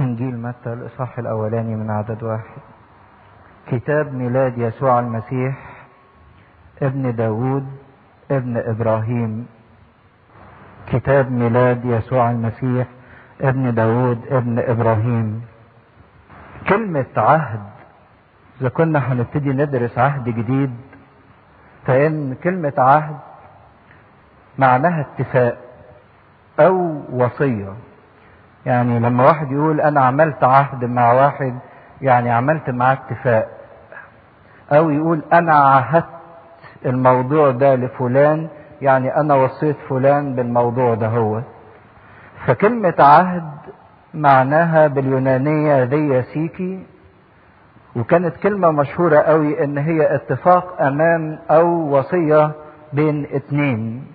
إنجيل متى الإصحاح الأولاني من عدد واحد. كتاب ميلاد يسوع المسيح ابن داود ابن إبراهيم. كتاب ميلاد يسوع المسيح ابن داود ابن إبراهيم. كلمة عهد إذا كنا هنبتدي ندرس عهد جديد فإن كلمة عهد معناها اتفاق أو وصية. يعني لما واحد يقول أنا عملت عهد مع واحد يعني عملت معاه اتفاق. أو يقول أنا عهدت الموضوع ده لفلان يعني أنا وصيت فلان بالموضوع ده هو. فكلمة عهد معناها باليونانية ذي سيكي وكانت كلمة مشهورة قوي إن هي اتفاق أمان أو وصية بين اتنين.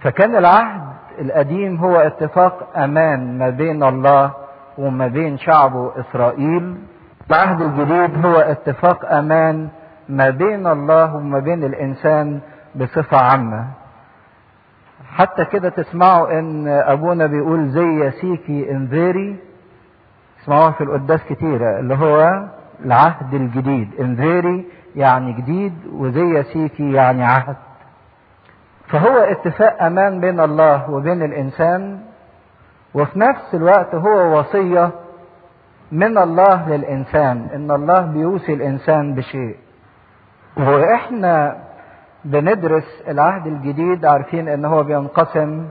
فكان العهد القديم هو اتفاق أمان ما بين الله وما بين شعبه إسرائيل. العهد الجديد هو اتفاق أمان ما بين الله وما بين الإنسان بصفة عامة. حتى كده تسمعوا إن أبونا بيقول زي سيكي إنذيري. تسمعوها في القداس كتيرة اللي هو العهد الجديد. إنذيري يعني جديد وزي سيكي يعني عهد. فهو اتفاق أمان بين الله وبين الإنسان وفي نفس الوقت هو وصية من الله للإنسان إن الله بيوصي الإنسان بشيء. وإحنا بندرس العهد الجديد عارفين إن هو بينقسم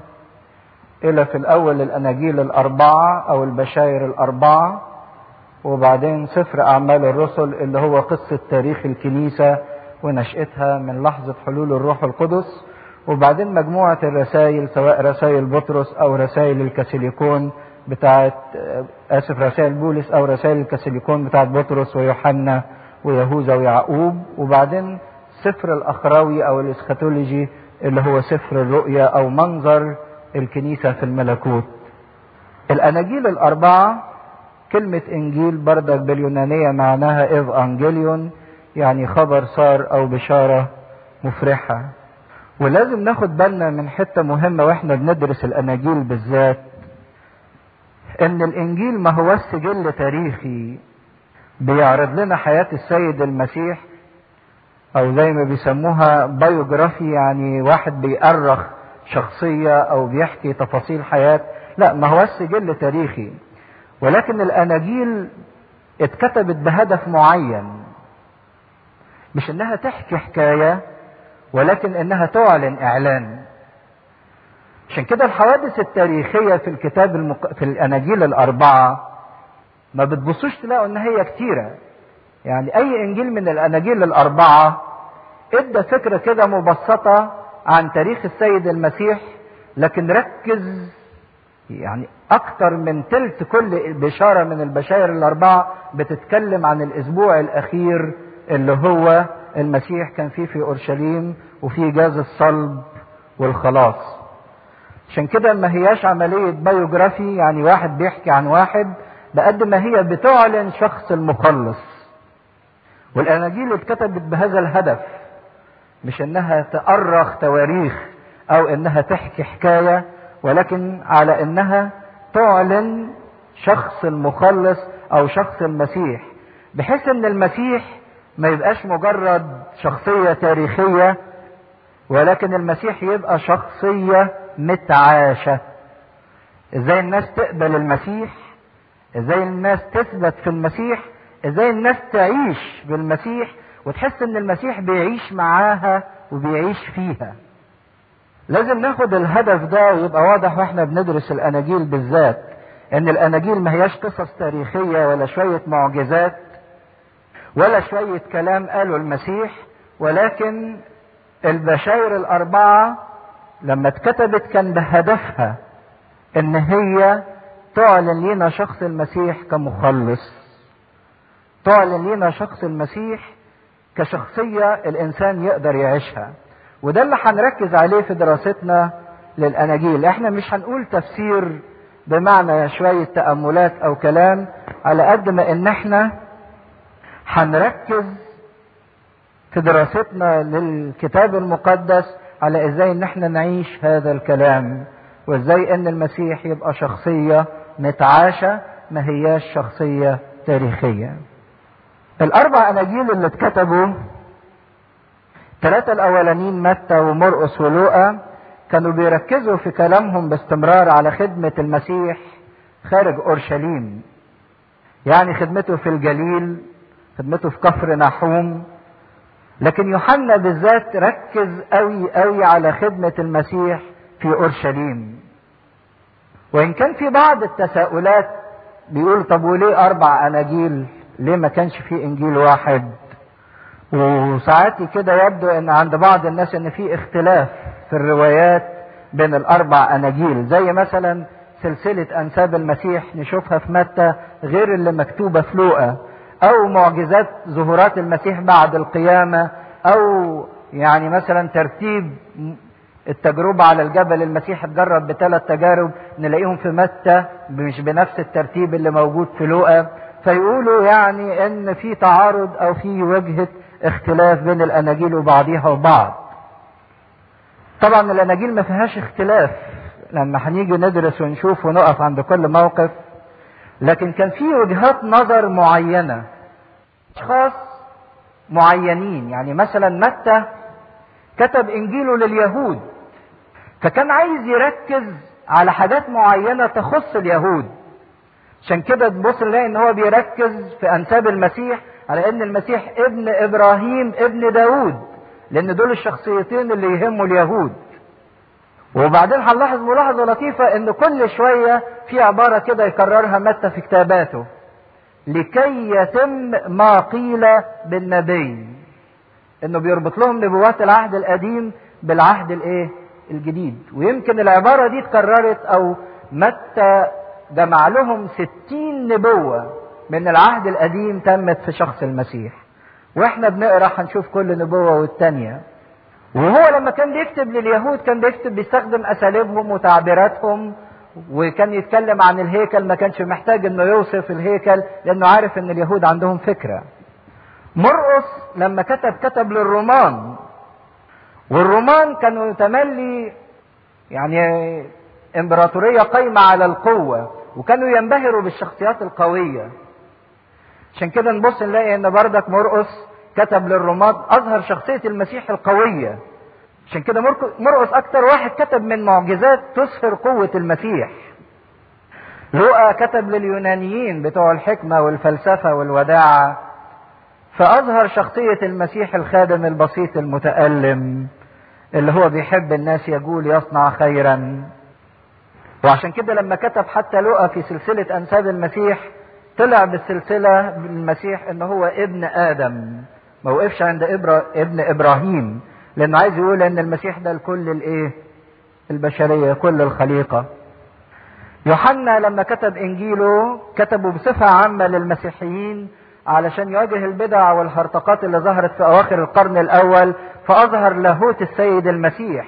إلى في الأول الأناجيل الأربعة أو البشاير الأربعة وبعدين سفر أعمال الرسل اللي هو قصة تاريخ الكنيسة ونشأتها من لحظة حلول الروح القدس. وبعدين مجموعة الرسائل سواء رسائل بطرس أو رسائل الكاثوليكون بتاعت آسف رسائل بولس أو رسائل الكاثوليكون بتاعت بطرس ويوحنا ويهوذا ويعقوب. وبعدين سفر الأخراوي أو الإسخاتولوجي اللي هو سفر الرؤيا أو منظر الكنيسة في الملكوت. الأناجيل الأربعة كلمة إنجيل برضك باليونانية معناها ευαγγέλιον يعني خبر سار أو بشارة مفرحة. ولازم ناخد بالنا من حتة مهمة وإحنا بندرس الأناجيل بالذات إن الإنجيل ما هو سجل تاريخي بيعرض لنا حياة السيد المسيح أو زي ما بيسموها biography يعني واحد بيأرخ شخصية أو بيحكي تفاصيل حياة لا ما هو سجل تاريخي. ولكن الأناجيل اتكتبت بهدف معين مش إنها تحكي حكاية ولكن إنها تعلن اعلان عشان كده الحوادث التاريخية في الكتاب المق... في الأناجيل الأربعة ما بتبصوش تلاقوا إن هي كتيرة. يعني أي إنجيل من الأناجيل الأربعة إدى فكرة كده مبسطة عن تاريخ السيد المسيح لكن ركز يعني أكتر من تلت كل بشارة من البشائر الأربعة بتتكلم عن الأسبوع الأخير اللي هو المسيح كان فيه في أورشليم وفيه جاز الصلب والخلاص. عشان كده ما هياش عملية بايوجرافي يعني واحد بيحكي عن واحد بقد ما هي بتعلن شخص المخلص. والاناجيل اتكتبت بهذا الهدف مش إنها تأرخ تواريخ أو إنها تحكي حكاية ولكن على إنها تعلن شخص المخلص أو شخص المسيح بحيث إن المسيح ما يبقاش مجرد شخصية تاريخية ولكن المسيح يبقى شخصية متعاشة. إزاي الناس تقبل المسيح؟ إزاي الناس تثبت في المسيح؟ إزاي الناس تعيش بالمسيح؟ وتحس إن المسيح بيعيش معاها وبيعيش فيها. لازم ناخد الهدف ده ويبقى واضح وإحنا بندرس الأناجيل بالذات إن الأناجيل ما هياش قصص تاريخية ولا شوية معجزات ولا شوية كلام قاله المسيح ولكن البشاير الأربعة لما اتكتبت كان بهدفها إن هي تعلن لنا شخص المسيح كمخلص. تعلن لنا شخص المسيح كشخصية الإنسان يقدر يعيشها. وده اللي هنركز عليه في دراستنا للأناجيل. إحنا مش هنقول تفسير بمعنى شوية تأملات أو كلام على قد ما إن إحنا هنركز في دراستنا للكتاب المقدس على إزاي إن إحنا نعيش هذا الكلام وإزاي إن المسيح يبقى شخصية متعاشة ما هياش شخصية تاريخية. الأربع أناجيل اللي اتكتبوا ثلاثة الأولانيين متى ومرقس ولوقا كانوا بيركزوا في كلامهم باستمرار على خدمة المسيح خارج أورشليم. يعني خدمته في الجليل خدمته في كفر نحوم لكن يوحنا بالذات ركز قوي قوي على خدمة المسيح في أورشليم. وإن كان في بعض التساؤلات بيقول طب وليه أربع أناجيل؟ ليه ما كانش في إنجيل واحد؟ وساعات كده يبدو إن عند بعض الناس إن في اختلاف في الروايات بين الأربع أناجيل. زي مثلا سلسلة أنساب المسيح نشوفها في متى غير اللي مكتوبة في لوقا. أو معجزات ظهورات المسيح بعد القيامة أو يعني مثلا ترتيب التجربة على الجبل المسيح اتجرب بثلاث تجارب نلاقيهم في متى مش بنفس الترتيب اللي موجود في لوقا. فيقولوا يعني إن في تعارض أو في وجهة اختلاف بين الأناجيل وبعضيها وبعض. طبعا الأناجيل ما فيهاش اختلاف. لما هنيجي ندرس ونشوف ونقف عند كل موقف لكن كان في وجهات نظر معينة أشخاص معينين يعني مثلا متى كتب إنجيله لليهود فكان عايز يركز على حاجات معينة تخص اليهود. عشان كده تبص نلاقي إن هو بيركز في أنساب المسيح على إن المسيح ابن إبراهيم ابن داود لأن دول الشخصيتين اللي يهموا اليهود. وبعدين هنلاحظ ملاحظة لطيفة إن كل شوية في عبارة كده يكررها متى في كتاباته. لكي يتم ما قيل بالنبي. إنه بيربط لهم نبوات العهد القديم بالعهد الإيه؟ الجديد. ويمكن العبارة دي اتكررت أو متى جمع لهم ستين نبوة من العهد القديم تمت في شخص المسيح. وإحنا بنقرأ هنشوف كل نبوة والتانية. وهو لما كان بيكتب لليهود كان بيكتب بيستخدم أساليبهم وتعبيراتهم وكان يتكلم عن الهيكل ما كانش محتاج إنه يوصف الهيكل لأنه عارف إن اليهود عندهم فكرة. مرقس لما كتب كتب للرومان. والرومان كانوا تملي يعني إمبراطورية قايمة على القوة وكانوا ينبهروا بالشخصيات القوية. عشان كده نبص نلاقي إن بردك مرقس كتب للرومان أظهر شخصية المسيح القوية. عشان كده مرقس أكتر واحد كتب من معجزات تظهر قوة المسيح. لوقا كتب لليونانيين بتوع الحكمة والفلسفة والوداعة. فأظهر شخصية المسيح الخادم البسيط المتألم اللي هو بيحب الناس يقول يصنع خيرا. وعشان كده لما كتب حتى لقى في سلسلة أنساب المسيح طلع بالسلسلة بالمسيح إن هو ابن آدم. ما وقفش عند إبرا ابن إبراهيم لأنه عايز يقول إن المسيح ده لكل الإيه؟ البشرية كل الخليقة. يوحنا لما كتب إنجيله كتبه بصفة عامة للمسيحيين علشان يواجه البدع والهرطقات اللي ظهرت في أواخر القرن الأول فأظهر لاهوت السيد المسيح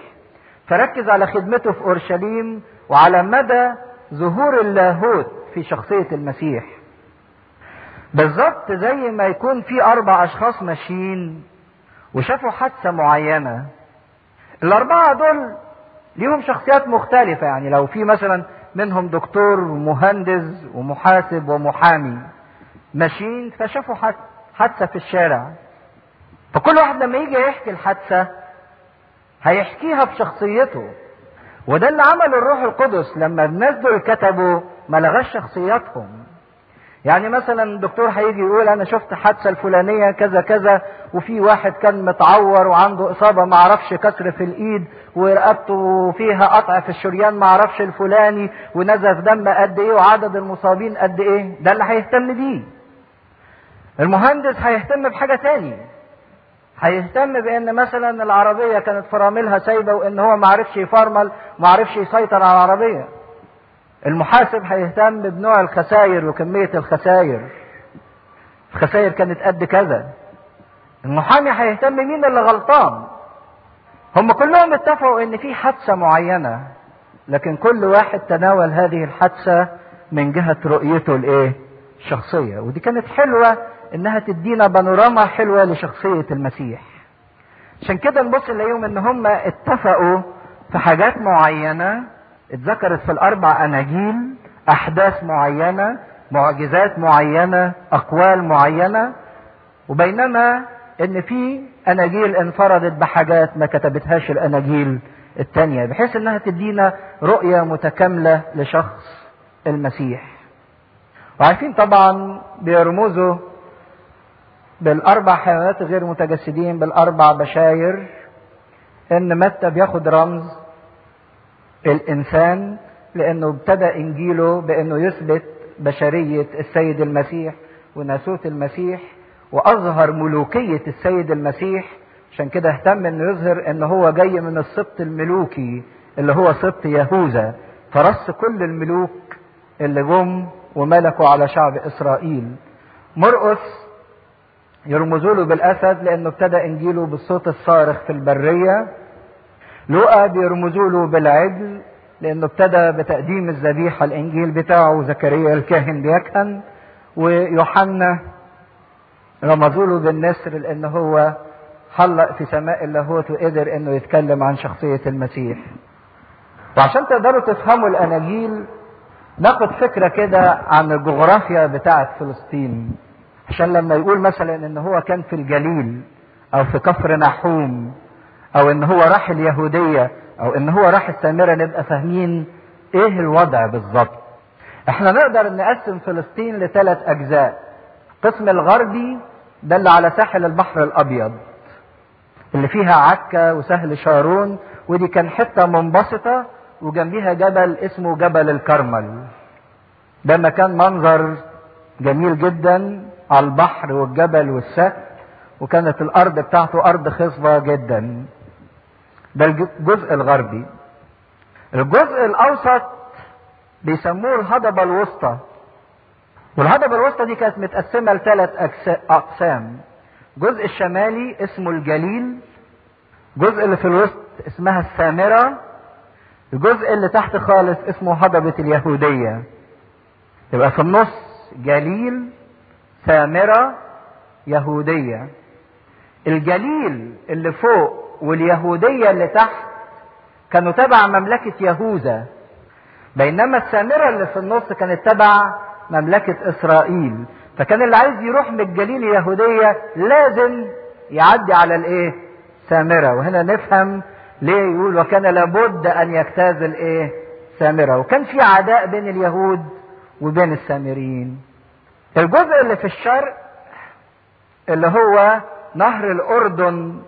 فركز على خدمته في أورشليم وعلى مدى ظهور اللاهوت في شخصية المسيح بالظبط زي ما يكون في أربع أشخاص ماشيين وشافوا حادثة معينة. الأربعة دول ليهم شخصيات مختلفة يعني لو في مثلا منهم دكتور ومهندس ومحاسب ومحامي ماشيين فشافوا حادثة في الشارع. فكل واحد لما يجي يحكي الحادثة هيحكيها بشخصيته. وده اللي عمله الروح القدس لما الناس دول كتبوا ما لغاش شخصياتهم. يعني مثلا الدكتور هيجي يقول أنا شفت حادثة الفلانية كذا كذا وفي واحد كان متعور وعنده إصابة ما أعرفش كسر في الإيد ورقبته فيها قطع في الشريان ما أعرفش الفلاني ونزف دم قد إيه وعدد المصابين قد إيه. ده اللي هيهتم بيه. المهندس هيهتم بحاجة تاني هيهتم بإن مثلا العربية كانت فراملها سايبة وإن هو ما عرفش يفرمل ما عرفش يسيطر على العربية. المحاسب هيهتم بنوع الخسائر وكمية الخسائر. الخسائر كانت قد كذا. المحامي هيهتم مين اللي غلطان. هم كلهم اتفقوا إن في حادثة معينة لكن كل واحد تناول هذه الحادثة من جهة رؤيته الايه الشخصيه ودي كانت حلوة إنها تدينا بانوراما حلوة لشخصية المسيح. عشان كده نبص نلاقيهم إن هم اتفقوا في حاجات معينة اتذكرت في الأربع أناجيل أحداث معينة معجزات معينة أقوال معينة وبينما إن في أناجيل انفردت بحاجات ما كتبتهاش الأناجيل التانية بحيث إنها تدينا رؤية متكاملة لشخص المسيح. وعارفين طبعا بيرمزوا بالأربع حيوانات غير متجسدين بالأربع بشاير إن متى بياخد رمز؟ الإنسان لأنه ابتدى إنجيله بأنه يثبت بشرية السيد المسيح وناسوت المسيح وأظهر ملوكية السيد المسيح. عشان كده اهتم إنه يظهر إن هو جاي من السبط الملوكي اللي هو سبط يهوذا. فرص كل الملوك اللي جم وملكوا على شعب إسرائيل. مرقس يرمزوا له بالأسد لأنه ابتدى إنجيله بالصوت الصارخ في البرية. لوقا بيرمزوا له بالعجل لأنه ابتدى بتقديم الذبيحة الإنجيل بتاعه زكريا الكاهن بيكهن ويوحنا رمزوا له بالنسر لأن هو حلق في سماء اللاهوت وقدر إنه يتكلم عن شخصية المسيح. وعشان تقدروا تفهموا الأناجيل ناخد فكرة كده عن الجغرافيا بتاعه فلسطين. عشان لما يقول مثلا إن هو كان في الجليل أو في كفر نحوم أو إن هو راح اليهودية أو إن هو راح السامرة نبقى فاهمين إيه الوضع بالظبط. إحنا نقدر نقسم فلسطين لثلاث أجزاء. القسم الغربي ده اللي على ساحل البحر الأبيض اللي فيها عكا وسهل شارون ودي كان حتة منبسطة وجنبيها جبل اسمه جبل الكرمل. ده مكان منظر جميل جدا على البحر والجبل والسهل وكانت الأرض بتاعته أرض خصبة جدا. ده الجزء الغربي. الجزء الأوسط بيسموه الهضبة الوسطى. والهضبة الوسطى دي كانت متقسمة لثلاث أقسام. الجزء الشمالي اسمه الجليل. الجزء اللي في الوسط اسمها السامرة. الجزء اللي تحت خالص اسمه هضبة اليهودية. يبقى في النص جليل سامرة يهودية. الجليل اللي فوق واليهودية اللي تحت كانوا تبع مملكة يهوذا بينما السامرة اللي في النص كانت تبع مملكة إسرائيل. فكان اللي عايز يروح من الجليل اليهودية لازم يعدي على الإيه؟ سامرة. وهنا نفهم ليه يقول وكان لابد أن يجتاز الإيه؟ سامرة. وكان في عداء بين اليهود وبين السامريين. الجزء اللي في الشرق اللي هو نهر الأردن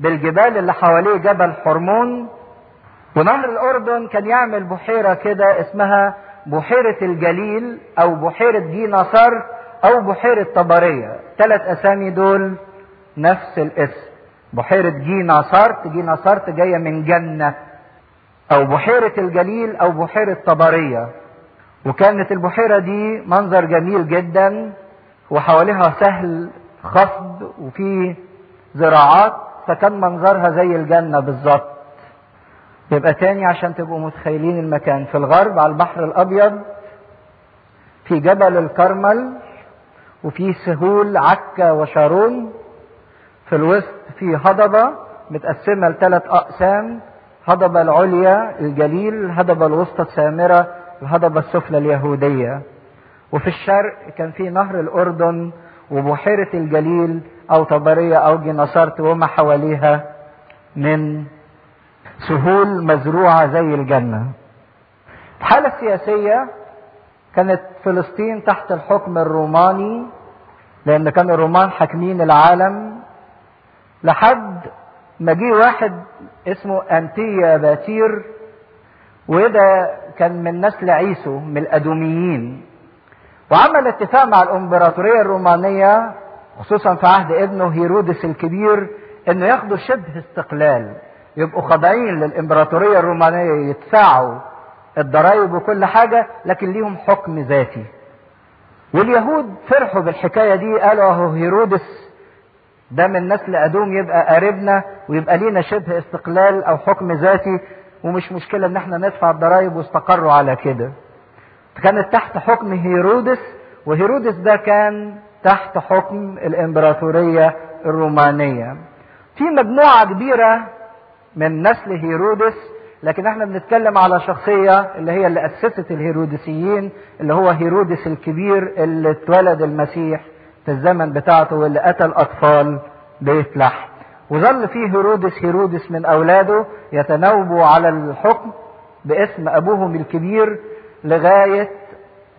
بالجبال اللي حواليه جبل حرمون ونهر الأردن كان يعمل بحيرة كده اسمها بحيرة الجليل أو بحيرة جيناصر أو بحيرة طبرية. ثلاث أسامي دول نفس الاسم. بحيرة جيناصرت جيناصرت جاية من جنة. أو بحيرة الجليل أو بحيرة طبرية. وكانت البحيرة دي منظر جميل جدا وحواليها سهل خفض وفي زراعات. فكان منظرها زي الجنة بالظبط. يبقى تاني عشان تبقوا متخيلين المكان. في الغرب على البحر الأبيض في جبل الكرمل وفي سهول عكا وشارون. في الوسط في هضبة متقسمة لثلاث أقسام. هضبة العليا الجليل الهضبة الوسطى السامرة الهضبة السفلى اليهودية. وفي الشرق كان في نهر الأردن وبحيرة الجليل. أو طبرية أو جناصرت وما حواليها من سهول مزروعة زي الجنة. الحالة السياسية كانت فلسطين تحت الحكم الروماني لأن كان الرومان حاكمين العالم. لحد ما جه واحد اسمه أنتيا باتير وده كان من نسل عيسو من الأدوميين. وعمل اتفاق مع الإمبراطورية الرومانية خصوصا في عهد ابنه هيرودس الكبير إنه ياخدوا شبه استقلال يبقوا خاضعين للإمبراطورية الرومانية يدفعوا الضرائب وكل حاجة لكن ليهم حكم ذاتي. واليهود فرحوا بالحكاية دي قالوا أهو هيرودس ده من نسل أدوم يبقى قريبنا ويبقى لينا شبه استقلال أو حكم ذاتي ومش مشكلة إن إحنا ندفع الضرائب واستقروا على كده. كانت تحت حكم هيرودس وهيرودس ده كان تحت حكم الإمبراطورية الرومانية. في مجموعة كبيرة من نسل هيرودس لكن إحنا بنتكلم على شخصية اللي هي اللي أسست الهيروديسيين اللي هو هيرودس الكبير اللي اتولد المسيح في الزمن بتاعته واللي قتل أطفال بيت لحم. وظل فيه هيرودس هيرودس من أولاده يتناوبوا على الحكم باسم أبوهم الكبير لغاية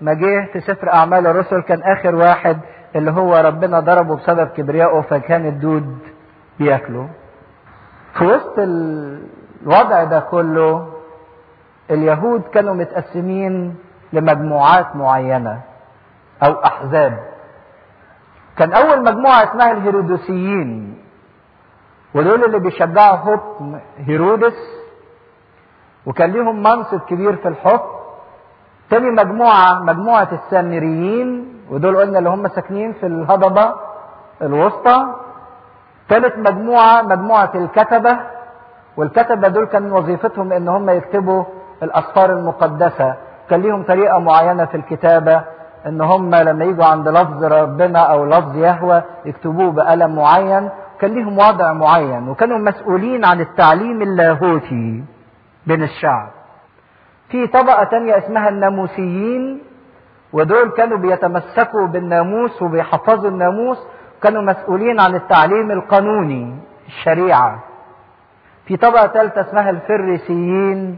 ما جه في سفر أعمال الرسل. كان آخر واحد اللي هو ربنا ضربه بسبب كبريائه فكان الدود بياكله. في وسط الوضع ده كله اليهود كانوا متقسمين لمجموعات معينة أو أحزاب. كان أول مجموعة اسمها الهيرودوسيين ودول اللي بيشجعوا حكم هيرودس وكان ليهم منصب كبير في الحكم. تاني مجموعة مجموعة السامريين ودول قلنا اللي هم ساكنين في الهضبة الوسطى. ثالث مجموعة مجموعة الكتبة. والكتبة دول كان وظيفتهم إن هم يكتبوا الاسفار المقدسة. كان ليهم طريقة معينة في الكتابة إن هم لما يجوا عند لفظ ربنا أو لفظ يهوى يكتبوه بقلم معين. كان ليهم وضع معين وكانوا مسؤولين عن التعليم اللاهوتي بين الشعب. في طبقة تانية اسمها الناموسيين ودول كانوا بيتمسكوا بالناموس وبيحفظوا الناموس كانوا مسؤولين عن التعليم القانوني الشريعة. في طبقة ثالثة اسمها الفريسيين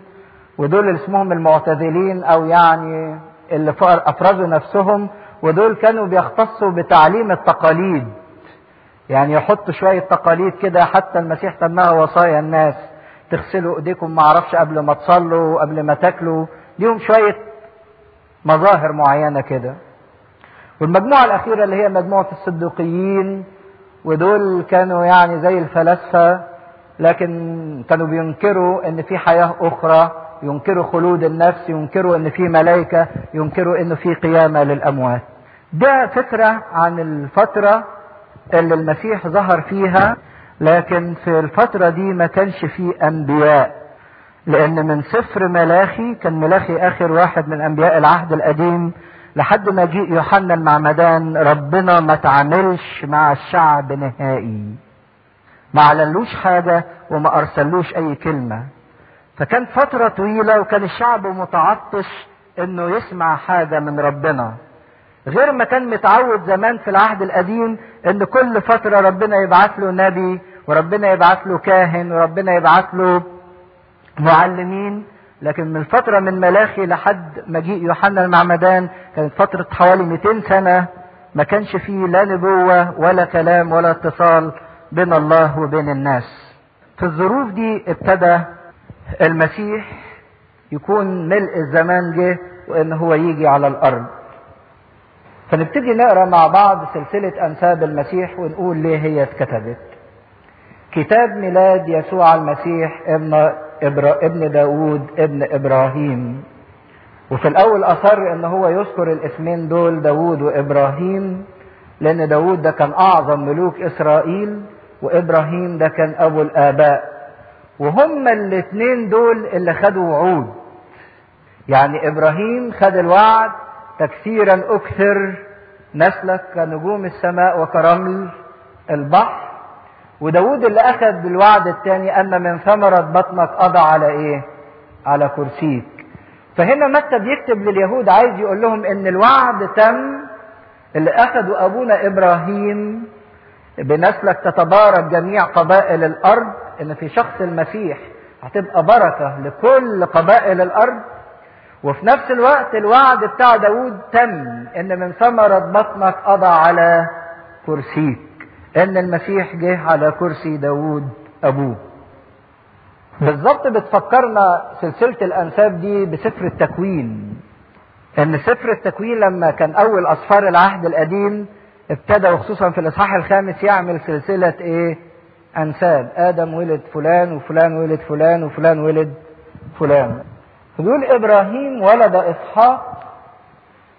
ودول اسمهم المعتزلين أو يعني اللي أفرزوا نفسهم ودول كانوا بيختصوا بتعليم التقاليد. يعني يحطوا شوية تقاليد كده حتى المسيح سماها وصايا الناس. تغسلوا ايديكم ما أعرفش قبل ما تصلوا قبل ما تاكلوا. ليهم شوية مظاهر معينة كده. والمجموعة الأخيرة اللي هي مجموعة الصديقيين ودول كانوا يعني زي الفلاسفة لكن كانوا بينكروا إن في حياة أخرى ينكروا خلود النفس ينكروا إن في ملائكة ينكروا إنه في قيامة للأموات. ده فكرة عن الفترة اللي المسيح ظهر فيها. لكن في الفترة دي ما كانش فيه أنبياء. لأن من سفر ملاخي كان ملاخي آخر واحد من أنبياء العهد القديم لحد ما جيء يوحنا المعمدان ربنا ما تعاملش مع الشعب نهائي. ما عللوش حاجة وما أرسلوش أي كلمة. فكان فترة طويلة وكان الشعب متعطش إنه يسمع حاجة من ربنا. غير ما كان متعود زمان في العهد القديم إن كل فترة ربنا يبعث له نبي وربنا يبعث له كاهن وربنا يبعث له معلمين. لكن من فترة من ملاخي لحد مجيء يوحنا المعمدان كانت فترة حوالي 200 سنة ما كانش فيه لا نبوة ولا كلام ولا اتصال بين الله وبين الناس. في الظروف دي ابتدى المسيح يكون ملء الزمان جه وإن هو يجي على الأرض. فنبتدي نقرأ مع بعض سلسلة أنساب المسيح ونقول ليه هي اتكتبت. كتاب ميلاد يسوع المسيح ابن إبرا ابن داود ابن إبراهيم. وفي الأول أصر إن هو يذكر الاسمين دول داود وإبراهيم لأن داود ده كان أعظم ملوك إسرائيل وإبراهيم ده كان أبو الآباء. وهما الاثنين دول اللي خدوا وعود. يعني إبراهيم خد الوعد تكثيرا أكثر نسلك كنجوم السماء وكرمل البحر. وداود اللي أخذ بالوعد الثاني أن من ثمرة بطنك قضى على إيه؟ على كرسيك. فهنا متى بيكتب لليهود عايز يقول لهم إن الوعد تم اللي أخذه أبونا إبراهيم بنسلك تتبارك جميع قبائل الأرض إن في شخص المسيح هتبقى بركة لكل قبائل الأرض. وفي نفس الوقت الوعد بتاع داود تم إن من ثمرة بطنك قضى على كرسيك إن المسيح جه على كرسي داود أبوه. بالظبط بتفكرنا سلسلة الأنساب دي بسفر التكوين إن سفر التكوين لما كان أول أسفار العهد القديم ابتدى وخصوصا في الإصحاح الخامس يعمل سلسلة إيه؟ أنساب. آدم ولد فلان وفلان ولد فلان وفلان ولد فلان. يقول إبراهيم ولد إسحاق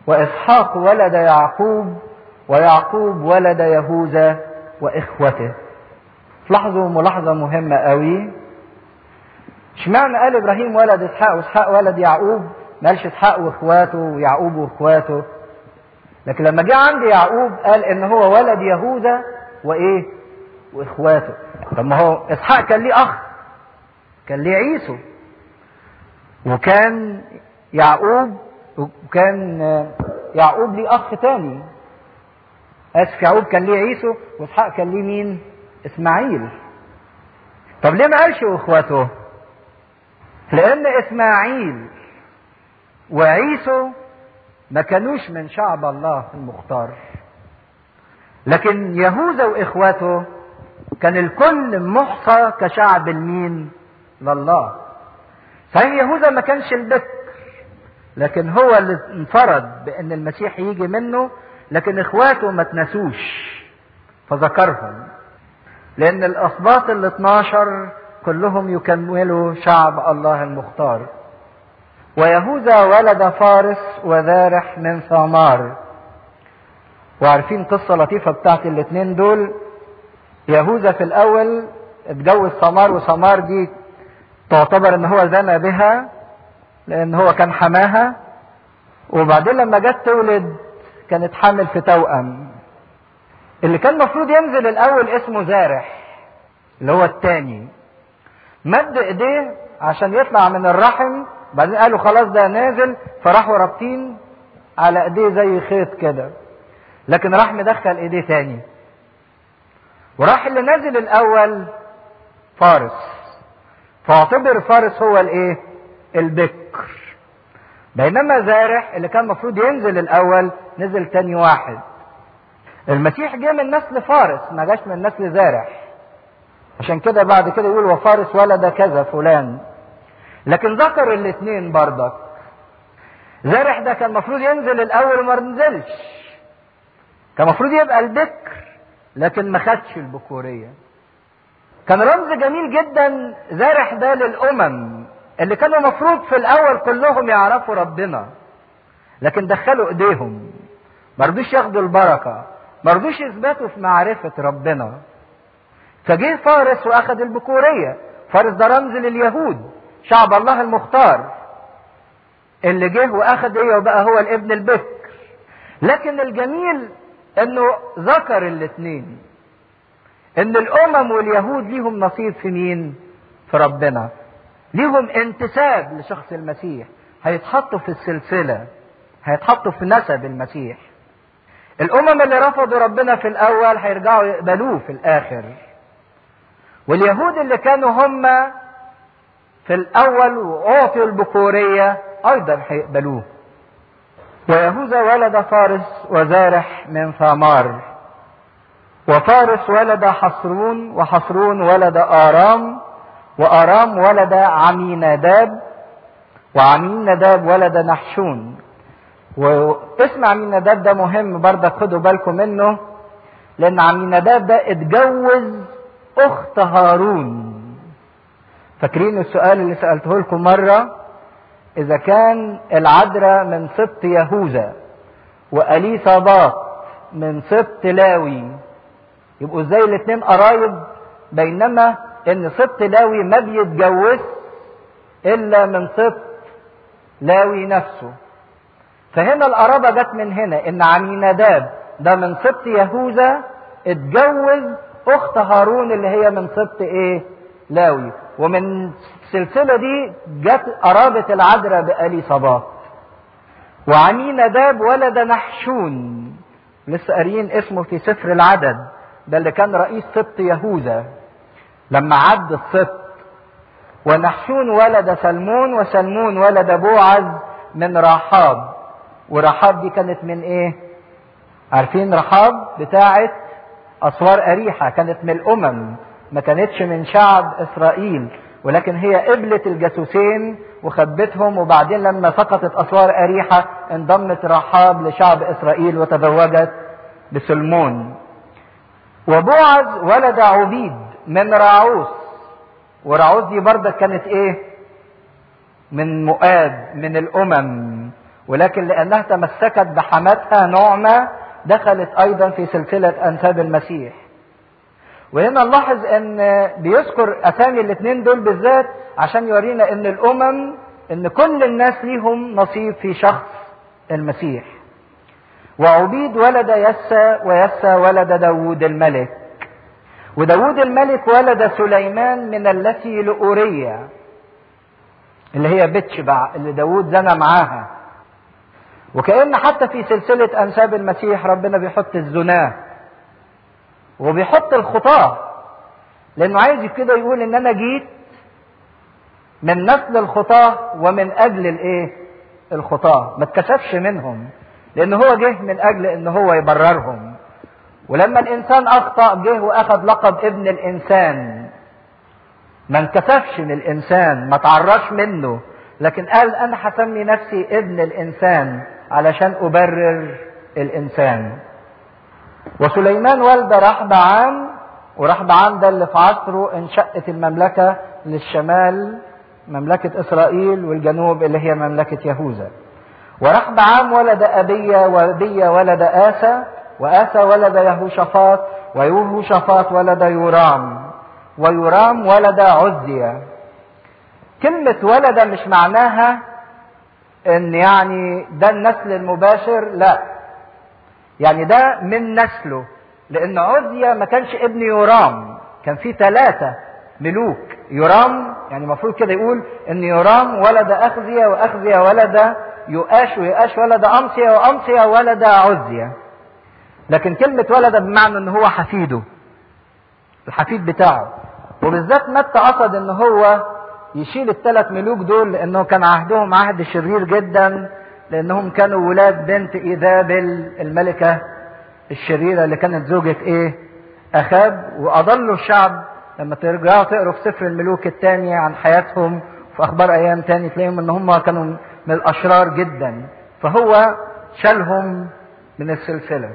وإسحاق ولد يعقوب ويعقوب ولد يهوذا وإخوته. لاحظوا ملاحظة مهمة قوي اشمعنى قال إبراهيم ولد إسحاق وإسحاق ولد يعقوب؟ ما قالش إسحاق وإخواته ويعقوب وإخواته. لكن لما جه عند يعقوب قال إن هو ولد يهوذا وإيه؟ وإخواته. طب ما هو إسحاق كان ليه أخ كان ليه عيسو. وكان يعقوب وكان يعقوب ليه أخ تاني. آسف يعقوب كان ليه عيسو وإسحاق كان ليه مين؟ إسماعيل. طب ليه ما قالش اخوته لأن إسماعيل وعيسو ما كانوش من شعب الله المختار. لكن يهوذا وإخواته كان الكل محصى كشعب المين؟ لله. صحيح يهوذا ما كانش البكر لكن هو اللي انفرد بأن المسيح يجي منه لكن إخواته ما تنسوش فذكرهم لأن الاسباط ال 12 كلهم يكملوا شعب الله المختار. ويهوذا ولد فارس وذارح من ثمار. وعارفين قصة لطيفة بتاعت الاتنين دول؟ يهوذا في الأول اتجوز ثمار وثمار دي تعتبر إن هو زنى بها لأن هو كان حماها. وبعدين لما جت تولد كانت حامل في توأم. اللي كان المفروض ينزل الأول اسمه زارح اللي هو التاني. مد إيديه عشان يطلع من الرحم بعدين قالوا خلاص ده نازل فراحوا رابطين على إيديه زي خيط كده. لكن راح مدخل إيديه تاني. وراح اللي نازل الأول فارس. فاعتبر فارس هو الايه؟ البكر. بينما زارح اللي كان المفروض ينزل الأول نزل تاني واحد. المسيح جه من نسل فارس ما جاش من نسل زارح. عشان كده بعد كده يقول وفارس ولد كذا فلان. لكن ذكر الاثنين برضك. زارح ده كان المفروض ينزل الأول وما نزلش. كان المفروض يبقى البكر لكن ما خدش البكورية. كان رمز جميل جدا زارح ده للامم اللي كانوا المفروض في الأول كلهم يعرفوا ربنا لكن دخلوا إيديهم. ما رضوش ياخدوا البركة ما رضوش يثبتوا في معرفة ربنا. فجه فارس وأخذ البكورية. فارس ده رمز لليهود شعب الله المختار. اللي جه وأخذ إيه وبقى هو الابن البكر. لكن الجميل إنه ذكر الاثنين إن الأمم واليهود ليهم نصيب في مين؟ في ربنا. ليهم انتساب لشخص المسيح. هيتحطوا في السلسلة. هيتحطوا في نسب المسيح. الأمم اللي رفضوا ربنا في الأول هيرجعوا يقبلوه في الآخر. واليهود اللي كانوا هم في الأول وأعطوا البكورية أيضا هيقبلوه. ويهوذا ولد فارس وزارح من ثمار. وفارس ولد حصرون وحصرون ولد آرام وآرام ولد عميناداب وعميناداب ولد نحشون. واسم عميناداب ده مهم برضك خدوا بالكم منه لأن عميناداب ده اتجوز أخت هارون. فاكرين السؤال اللي سألته لكم مرة؟ إذا كان العذراء من سبط يهوذا وأليصابات من سبط لاوي يبقوا إزاي الاثنين قرايب بينما إن سبط لاوي ما بيتجوز إلا من سبط لاوي نفسه. فهنا القرابة جت من هنا إن عميناداب ده من سبط يهوذا اتجوز أخت هارون اللي هي من سبط إيه؟ لاوي. ومن السلسلة دي جت قرابة العذراء بأليصابات وعميناداب ولد نحشون لسه قاريين اسمه في سفر العدد. ده اللي كان رئيس سبط يهوذا. لما عد السبط ونحشون ولد سلمون وسلمون ولد بوعز من رحاب. ورحاب دي كانت من إيه؟ عارفين رحاب بتاعت أسوار أريحة كانت من الأمم ما كانتش من شعب إسرائيل. ولكن هي قبلت الجاسوسين وخبتهم وبعدين لما سقطت أسوار أريحة انضمت رحاب لشعب إسرائيل وتزوجت بسلمون. وبوعز ولد عبيد من راعوس وراعوس دي برضك كانت إيه؟ من مؤاب من الأمم. ولكن لأنها تمسكت بحماتها نعمة دخلت أيضا في سلسلة أنساب المسيح. وهنا نلاحظ إن بيذكر أسامي الاثنين دول بالذات عشان يورينا إن الأمم إن كل الناس ليهم نصيب في شخص المسيح. وعبيد ولد يسى ويسى ولد داود الملك. وداود الملك ولد سليمان من التي لأورية اللي هي بتشبع اللي داود زنى معاها. وكأن حتى في سلسلة أنساب المسيح ربنا بيحط الزناه وبيحط الخطاة. لأنه عايز كده يقول إن أنا جيت من نسل الخطاة ومن أجل الإيه؟ الخطاة. ما اتكسفش منهم. لأن هو جه من أجل إن هو يبررهم. ولما الإنسان أخطأ جه وأخذ لقب ابن الإنسان. ما انكسفش من الإنسان ما تعرش منه. لكن قال أنا هسمي نفسي ابن الإنسان علشان أبرر الإنسان. وسليمان ولد رحبعام ورحبعام ده اللي في عصره انشأت المملكة للشمال مملكة إسرائيل والجنوب اللي هي مملكة يهوذا. ورحبعام ولد أبية وأبية ولد آسى وآسى ولد يهوشافاط ويهوشافاط ولد يورام ويورام ولد عزية. كلمة ولد مش معناها إن يعني ده النسل المباشر لا. يعني ده من نسله لأن عزية ما كانش ابن يورام كان في ثلاثة ملوك. يورام يعني المفروض كده يقول إن يورام ولد أخزية وأخزية ولد يؤاش ويؤاش ولد امصية وامصية ولد عزية. لكن كلمة ولد بمعنى إن هو حفيده. الحفيد بتاعه. وبالذات متى قصد إن هو يشيل الثلاث ملوك دول لأنه كان عهدهم عهد شرير جدا لأنهم كانوا ولاد بنت ايزابل الملكة الشريرة اللي كانت زوجة إيه؟ أخاب. وأضلوا الشعب. لما ترجعوا تقروا في سفر الملوك الثاني عن حياتهم في أخبار أيام تاني تلاقيهم إن هم كانوا من الأشرار جدا فهو شالهم من السلسلة.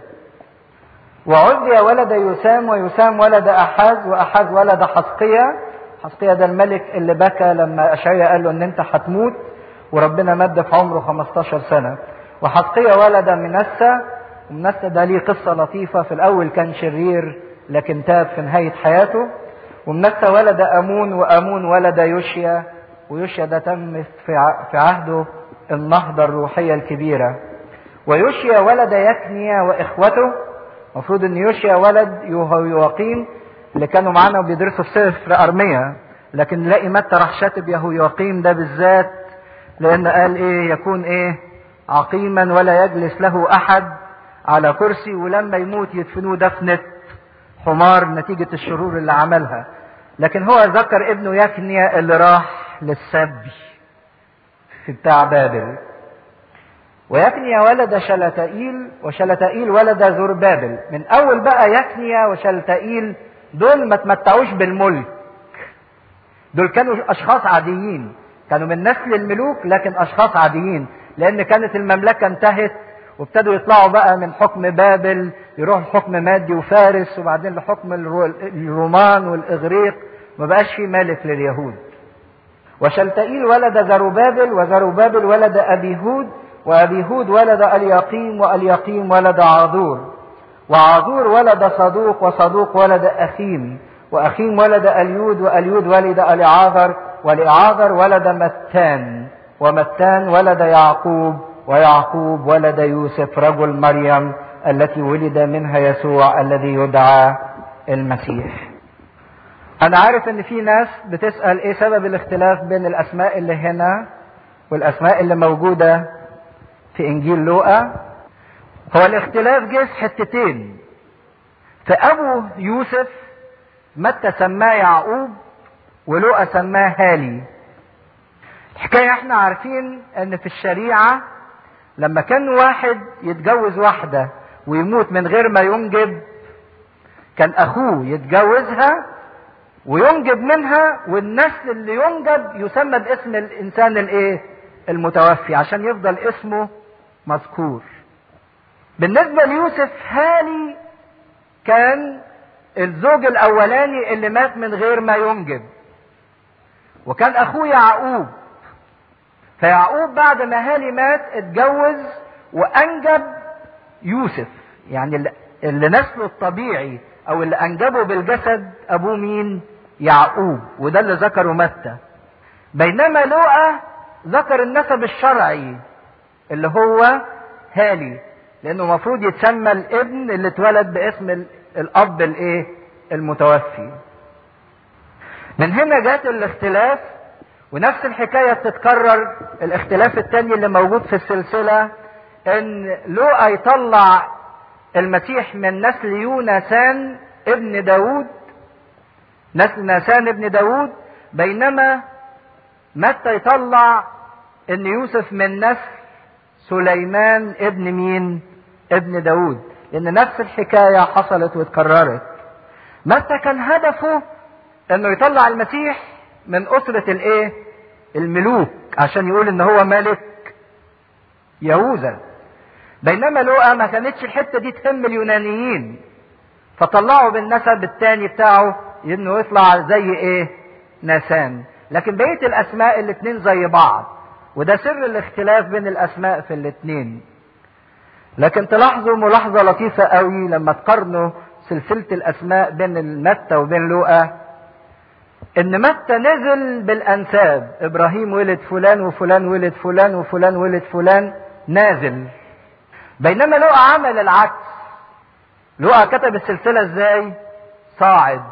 وعزي ولد يسام ويسام ولد أحاز وأحاز ولد حسقية. حسقية ده الملك اللي بكى لما أشعيا قال له إن أنت هتموت وربنا مد في عمره 15 سنة. وحسقية ولد منسى. ومنسى ده ليه قصة لطيفة. في الأول كان شرير لكن تاب في نهاية حياته. ومنسى ولد أمون وأمون ولد يوشيا. ويوشيا ده تم في عهده. النهضة الروحية الكبيرة. ويوشيا ولد يكنيا وإخوته. المفروض إن يوشيا ولد يهويواقيم اللي كانوا معانا وبيدرسوا في سفر ارميا لكن نلاقي متى راح شاتب يهويواقيم ده بالذات لأن قال إيه يكون إيه عقيما ولا يجلس له أحد على كرسي ولما يموت يدفنوه دفنة حمار نتيجة الشرور اللي عملها. لكن هو ذكر ابنه يكنيا اللي راح للسبي. في بتاع بابل ويكنيا ولد شلتائيل وشلتائيل ولد زربابل. من أول بقى يكنيا وشلتائيل دول ما تمتعوش بالملك. دول كانوا أشخاص عاديين. كانوا من نسل الملوك لكن أشخاص عاديين. لأن كانت المملكة انتهت وابتدوا يطلعوا بقى من حكم بابل يروحوا لحكم مادي وفارس وبعدين لحكم الرومان والإغريق. ما بقاش في ملك لليهود. وشلتائيل ولد زروبابل وزروبابل ولد ابيهود وأبيهود ولد اليقيم واليقيم ولد عاذور. وعاذور ولد صدوق وصدوق ولد أخيم. وأخيم ولد اليود واليود ولد الإعاذر والإعاذر ولد متان. ومتان ولد يعقوب ويعقوب ولد يوسف رجل مريم التي ولد منها يسوع الذي يدعى المسيح. أنا عارف إن في ناس بتسأل إيه سبب الاختلاف بين الأسماء اللي هنا والأسماء اللي موجودة في إنجيل لوقا. هو الاختلاف جه في حتتين. فابو يوسف متى سماه يعقوب ولوقا سماه هالي. الحكاية إحنا عارفين إن في الشريعة لما كان واحد يتجوز واحدة ويموت من غير ما ينجب كان أخوه يتجوزها وينجب منها والنسل اللي ينجب يسمى باسم الإنسان الإيه؟ المتوفي عشان يفضل اسمه مذكور. بالنسبة ليوسف هاني كان الزوج الأولاني اللي مات من غير ما ينجب. وكان أخوه يعقوب. فيعقوب بعد ما هاني مات اتجوز وأنجب يوسف. يعني اللي نسله الطبيعي أو اللي أنجبه بالجسد أبوه مين؟ يعقوب وده اللي ذكره متى. بينما لوقا ذكر النسب الشرعي اللي هو هالي لأنه المفروض يتسمى الابن اللي اتولد باسم الأب الإيه؟ المتوفي. من هنا جات الاختلاف ونفس الحكاية بتتكرر الاختلاف التاني اللي موجود في السلسلة إن لوقا يطلع المسيح من نسل يونسان ابن داود نسل ناسان ابن داود بينما متى يطلع إن يوسف من نسل سليمان ابن مين؟ ابن داود. لأن نفس الحكاية حصلت واتكررت. متى كان هدفه إنه يطلع المسيح من أسرة الإيه؟ الملوك عشان يقول إن هو ملك يهوذا. بينما لوقا ما كانتش الحتة دي تهم اليونانيين فطلعوا بالنسب الثاني بتاعه انه يطلع زي إيه؟ ناسان لكن بقية الأسماء الاثنين زي بعض وده سر الاختلاف بين الأسماء في الاثنين لكن تلاحظوا ملاحظة لطيفة قوي لما تقارنوا سلسلة الأسماء بين متى وبين لوقا. إن متى نزل بالأنساب. إبراهيم ولد فلان وفلان ولد فلان وفلان ولد فلان نازل. بينما لوقا عمل العكس. لوقا كتب السلسلة إزاي؟ صاعد.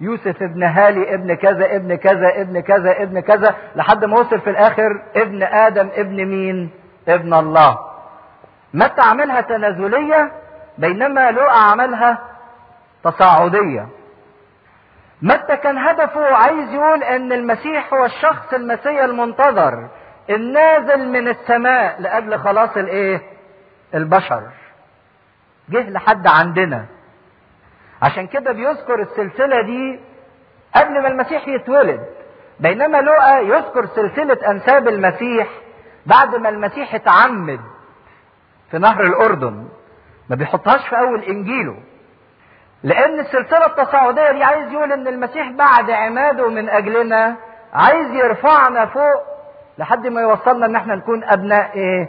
يوسف ابن هالي ابن كذا ابن كذا ابن كذا ابن كذا لحد ما وصل في الآخر ابن آدم ابن مين؟ ابن الله. متى عملها تنازليه بينما لوقا عملها تصاعدية. متى كان هدفه عايز يقول إن المسيح هو الشخص المسيح المنتظر النازل من السماء لأجل خلاص الإيه؟ البشر. جه لحد عندنا. عشان كده بيذكر السلسلة دي قبل ما المسيح يتولد. بينما لوقا يذكر سلسلة أنساب المسيح بعد ما المسيح اتعمد في نهر الأردن. ما بيحطهاش في أول إنجيله. لأن السلسلة التصاعدية دي عايز يقول إن المسيح بعد عماده من أجلنا عايز يرفعنا فوق لحد ما يوصلنا إن إحنا نكون أبناء إيه؟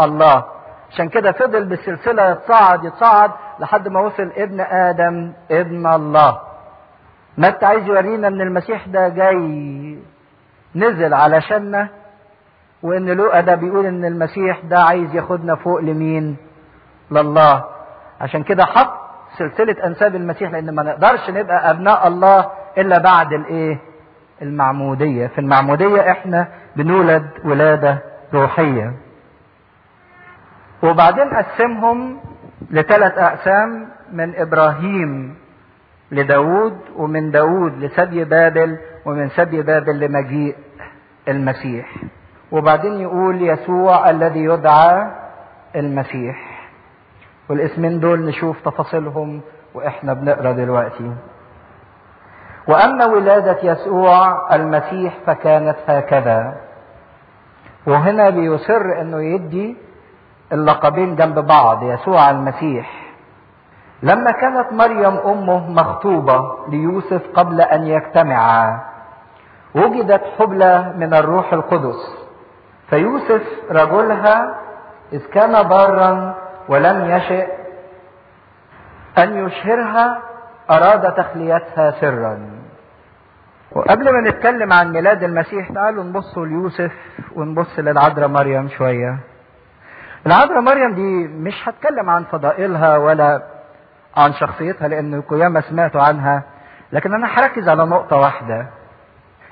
الله. عشان كده فضل بالسلسلة يتصاعد يتصاعد. لحد ما وصل ابن آدم ابن الله متى عايز يورينا إن المسيح ده جاي نزل علشاننا وإن لوقا ده بيقول إن المسيح ده عايز ياخدنا فوق لمين لله عشان كده حط سلسلة أنساب المسيح لأن ما نقدرش نبقى أبناء الله إلا بعد الإيه؟ المعمودية، في المعمودية إحنا بنولد ولادة روحية. وبعدين قسمهم لثلاث أقسام من إبراهيم لداود ومن داود لسبي بابل ومن سبي بابل لمجيء المسيح. وبعدين يقول يسوع الذي يدعى المسيح. والاسمين دول نشوف تفاصيلهم وإحنا بنقرأ دلوقتي وأما ولادة يسوع المسيح فكانت هكذا وهنا بيصر إنه يدي اللقبين جنب بعض يسوع المسيح. لما كانت مريم أمه مخطوبة ليوسف قبل أن يجتمعا وجدت حبلى من الروح القدس. فيوسف رجلها اذ كان بارا ولم يشئ أن يشهرها أراد تخليتها سرا. وقبل ما نتكلم عن ميلاد المسيح تعالوا نبص ليوسف ونبص للعذراء مريم شوية. العذراء مريم دي مش هتكلم عن فضائلها ولا عن شخصيتها لأنكم ياما سمعتوا عنها لكن أنا هركز على نقطة واحدة.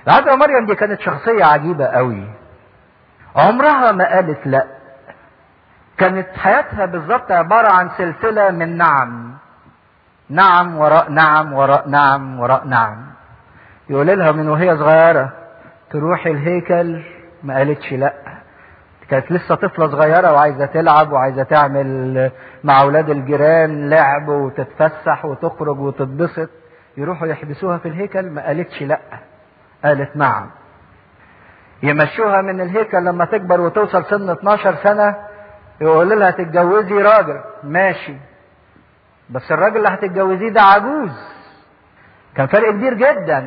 العذراء مريم دي كانت شخصية عجيبة قوي. عمرها ما قالت لأ. كانت حياتها بالظبط عبارة عن سلسلة من نعم. نعم وراء نعم وراء نعم وراء نعم. يقول لها من وهي صغيرة تروح الهيكل ما قالتش لأ. كانت لسه طفلة صغيرة وعايزة تلعب وعايزة تعمل مع أولاد الجيران لعب وتتفسح وتخرج وتتبسط. يروحوا يحبسوها في الهيكل ما قالتش لأ. قالت نعم. يمشوها من الهيكل لما تكبر وتوصل سن 12 سنة يقول لها تتجوزي راجل. ماشي. بس الراجل اللي هتتجوزيه ده عجوز. كان فرق كبير جدا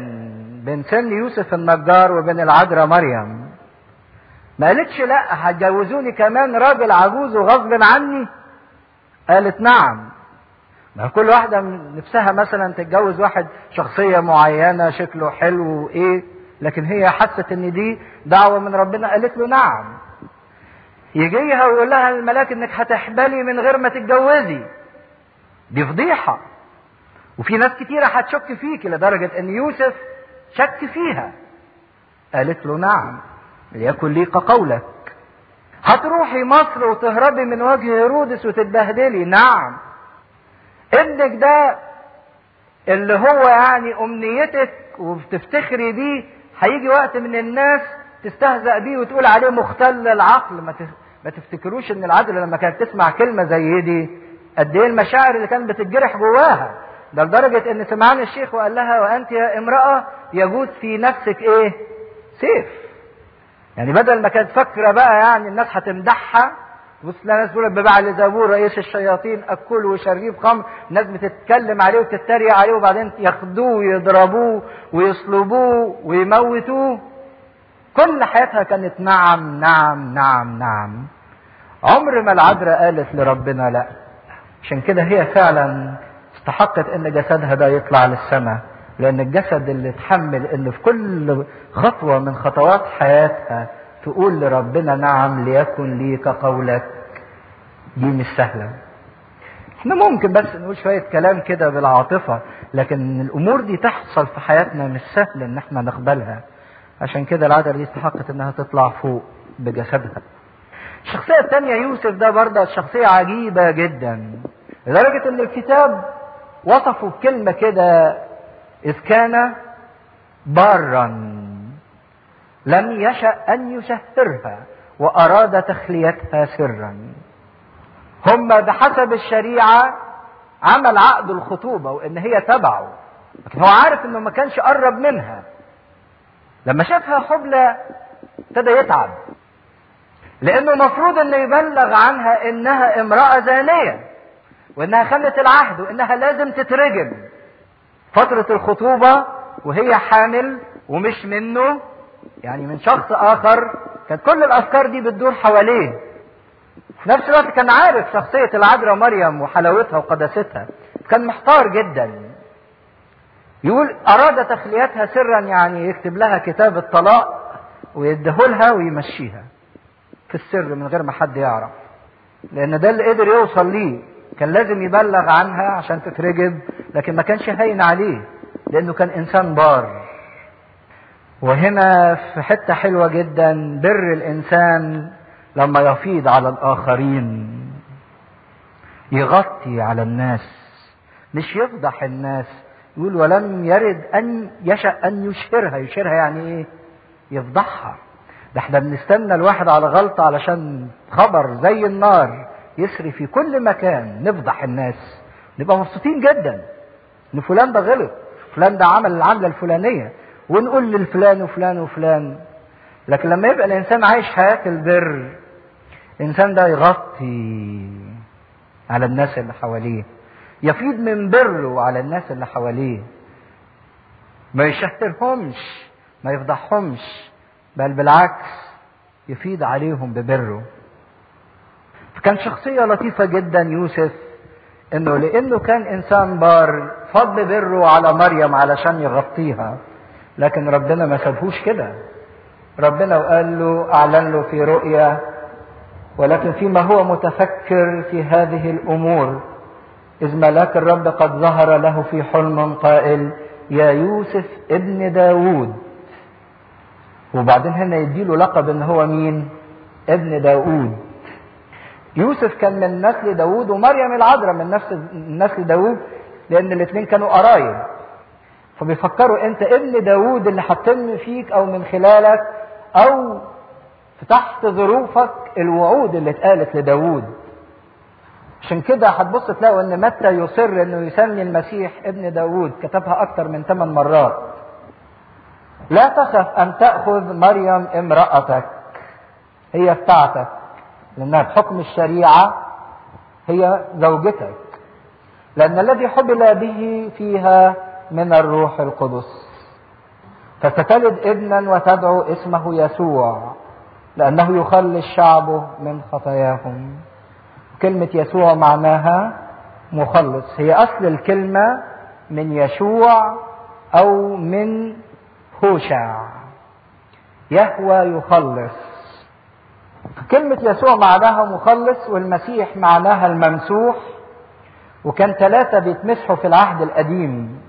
بين سن يوسف النجار وبين العذراء مريم. ما قالتش لا هتجوزوني كمان راجل عجوز وغصب عني؟ قالت نعم. ما كل واحدة نفسها مثلا تتجوز واحد شخصية معينة شكله حلو وإيه لكن هي حست إن دي دعوة من ربنا قالت له نعم. يجيها ويقول لها الملاك إنك هتحبلي من غير ما تتجوزي. دي فضيحة. وفي ناس كتيرة هتشك فيك لدرجة إن يوسف شك فيها. قالت له نعم. ليكن لي كقولك. هتروحي مصر وتهربي من وجه هيرودس وتتبهدلي؟ نعم. ابنك ده اللي هو يعني أمنيتك وبتفتخري بيه هيجي وقت من الناس تستهزأ بيه وتقول عليه مختل العقل. ما ما تفتكروش إن العدل لما كانت تسمع كلمة زي دي قد إيه المشاعر اللي كانت بتتجرح جواها؟ ده لدرجة إن سمعان الشيخ وقال لها وأنت يا امرأة يجوز في نفسك إيه؟ سيف. يعني بدل ما كانت فاكرة بقى يعني الناس هتمدحها بص ناس تقول ببعل زبور رئيس الشياطين أكل وشريب خمر ناس بتتكلم عليه وتتريق عليه وبعدين ياخدوه ويضربوه ويصلبوه ويموتوه. كل حياتها كانت نعم نعم نعم نعم. عمر ما العذراء قالت لربنا لا. عشان كده هي فعلا استحقت إن جسدها ده يطلع للسماء. لأن الجسد اللي اتحمل ان في كل خطوة من خطوات حياتها تقول لربنا نعم ليكن لي كقولك. دي مش سهلة. إحنا ممكن بس نقول شوية كلام كده بالعاطفة لكن الأمور دي تحصل في حياتنا مش سهل إن إحنا نقبلها. عشان كده العذراء دي استحقت إنها تطلع فوق بجسدها. الشخصية الثانية يوسف ده برضه شخصية عجيبة جدا. لدرجة إن الكتاب وصفه بكلمة كده إذ كان بارا لم يشأ أن يشهرها وأراد تخليتها سرا. هم بحسب الشريعة عمل عقد الخطوبة وإن هي تبعه لكن هو عارف إنه ما كانش قرب منها. لما شافها حبلى ابتدى يتعب لأنه المفروض إنه يبلغ عنها إنها امرأة زانية وإنها خلت العهد وإنها لازم تترجم. فترة الخطوبة وهي حامل ومش منه يعني من شخص آخر. كانت كل الأفكار دي بتدور حواليه. في نفس الوقت كان عارف شخصية العذراء مريم وحلاوتها وقداستها. كان محتار جدا. يقول أراد تخليتها سرا يعني يكتب لها كتاب الطلاق ويديهولها ويمشيها في السر من غير ما حد يعرف. لأن ده اللي قدر يوصل ليه. كان لازم يبلغ عنها عشان تترجب لكن ما كانش هين عليه لأنه كان إنسان بار وهنا في حتة حلوة جدا بر الإنسان لما يفيض على الآخرين يغطي على الناس مش يفضح الناس يقول ولم يرد أن يشأ أن يشهرها. يشهرها يعني إيه؟ يفضحها. ده إحنا بنستنى الواحد على غلطة علشان خبر زي النار. يسري في كل مكان نفضح الناس. نبقى مبسوطين جدا. إن فلان ده غلط فلان ده عمل العملة الفلانية. ونقول للفلان وفلان وفلان. لكن لما يبقى الإنسان عايش حياة البر الإنسان ده يغطي على الناس اللي حواليه. يفيد من بره على الناس اللي حواليه. ما يشهرهمش ما يفضحهمش بل بالعكس يفيد عليهم ببره. فكان شخصية لطيفة جدا يوسف إنه لإنه كان إنسان بار فضل بره على مريم علشان يغطيها. لكن ربنا ما سابهوش كده. ربنا وقال له أعلن له في رؤيا ولكن فيما هو متفكر في هذه الأمور إذ ملاك الرب قد ظهر له في حلم قائل يا يوسف ابن داود وبعدين هنا يديله لقب إن هو مين؟ ابن داود يوسف كان من نسل داود ومريم العذراء من نفس نسل داود لأن الاثنين كانوا قرايب. فبيفكروا أنت ابن داود اللي هتتم فيك أو من خلالك في تحت ظروفك الوعود اللي اتقالت لداود عشان كده هتبص تلاقوا إن متى يصر إنه يسمي المسيح ابن داود كتبها أكتر من ثمان مرات. لا تخف أن تأخذ مريم امرأتك هي بتاعتك. لأنها بحكم الشريعة هي زوجتك. لأن الذي حبل به فيها من الروح القدس. فستلد ابنا وتدعو اسمه يسوع لأنه يخلص شعبه من خطاياهم. كلمة يسوع معناها مخلص. هي أصل الكلمة من يشوع أو من هوشع. يهوى يخلص. كلمة يسوع معناها مخلص والمسيح معناها الممسوح وكان ثلاثة بيتمسحوا في العهد القديم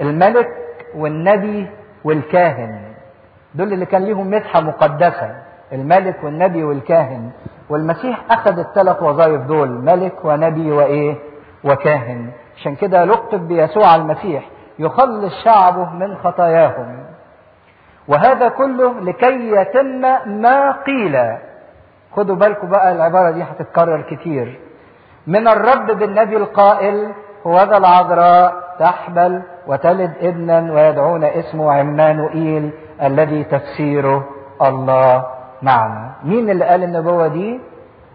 الملك والنبي والكاهن. دول اللي كان ليهم مسحة مقدسة الملك والنبي والكاهن. والمسيح أخذ الثلاث وظائف دول ملك ونبي وإيه؟ وكاهن. عشان كده لقب بيسوع المسيح يخلص شعبه من خطاياهم. وهذا كله لكي يتم ما قيل خدوا بالكم بقى العبارة دي هتتكرر كتير. من الرب بالنبي القائل هو ذا العذراء تحبل وتلد ابنا ويدعون اسمه عمانوئيل الذي تفسيره الله معنا. مين اللي قال النبوة دي؟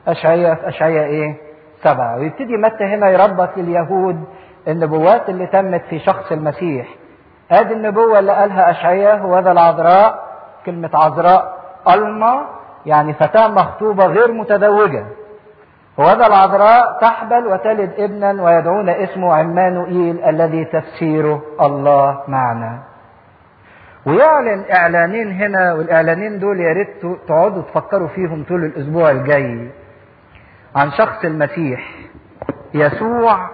أشعية في أشعية إيه؟ سبعة. ويبتدي متى هنا يربط لليهود النبوات اللي تمت في شخص المسيح. ادي النبوة اللي قالها أشعية هو ذا العذراء كلمة عذراء ألما. يعني فتاة مخطوبة غير متزوجة. هو ذا العذراء تحبل وتلد ابنا ويدعون اسمه عمانوئيل الذي تفسيره الله معنا. ويعلن إعلانين هنا والإعلانين دول يا ريت تقعدوا تفكروا فيهم طول الأسبوع الجاي. عن شخص المسيح يسوع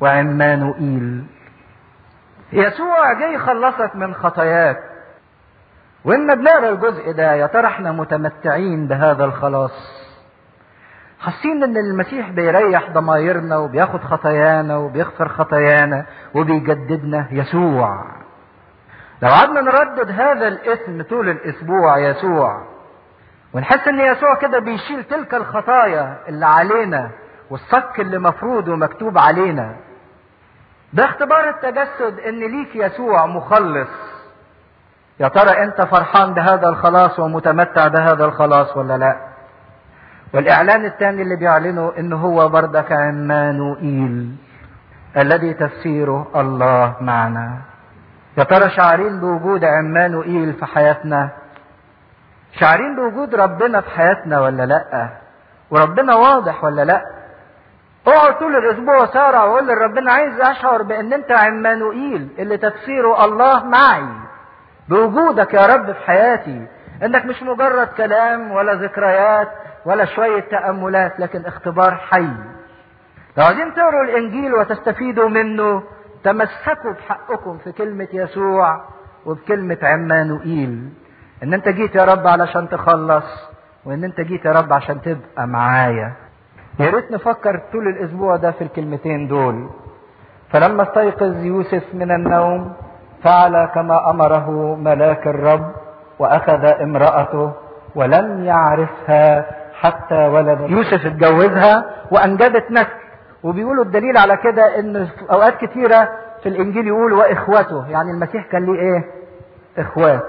وعمانوئيل. يسوع جاي يخلصك من خطاياك. وإن بنقرا الجزء ده يا ترى إحنا متمتعين بهذا الخلاص؟ حاسين إن المسيح بيريح ضمايرنا وبياخد خطايانا وبيغفر خطايانا وبيجددنا يسوع. لو قعدنا نردد هذا الاسم طول الأسبوع يسوع ونحس إن يسوع كده بيشيل تلك الخطايا اللي علينا والصك اللي مفروض ومكتوب علينا ده اختبار التجسد إن ليك يسوع مخلص. يا ترى أنت فرحان بهذا الخلاص ومتمتع بهذا الخلاص ولا لا؟ والإعلان الثاني اللي بيعلنه ان هو بردك عمانوئيل الذي تفسيره الله معنا. يا ترى شعرين بوجود عمانوئيل في حياتنا؟ شعرين بوجود ربنا في حياتنا ولا لا؟ وربنا واضح ولا لا؟ اقعد طول الأسبوع سارع وقول لربنا عايز أشعر بأن أنت عمانوئيل اللي تفسيره الله معي. بوجودك يا رب في حياتي. إنك مش مجرد كلام ولا ذكريات ولا شوية تأملات لكن اختبار حي. لو عايزين تقروا الإنجيل وتستفيدوا منه تمسكوا بحقكم في كلمة يسوع وبكلمة عمانوئيل. إن أنت جيت يا رب علشان تخلص وإن أنت جيت يا رب عشان تبقى معايا. يا ريت نفكر طول الأسبوع ده في الكلمتين دول. فلما استيقظ يوسف من النوم فعل كما أمره ملاك الرب وأخذ امرأته ولم يعرفها حتى ولد يوسف اتجوزها وأنجبت نسل وبيقولوا الدليل على كده إن في أوقات كتيرة في الإنجيل يقول وإخوته يعني المسيح كان ليه إيه؟ إخوات.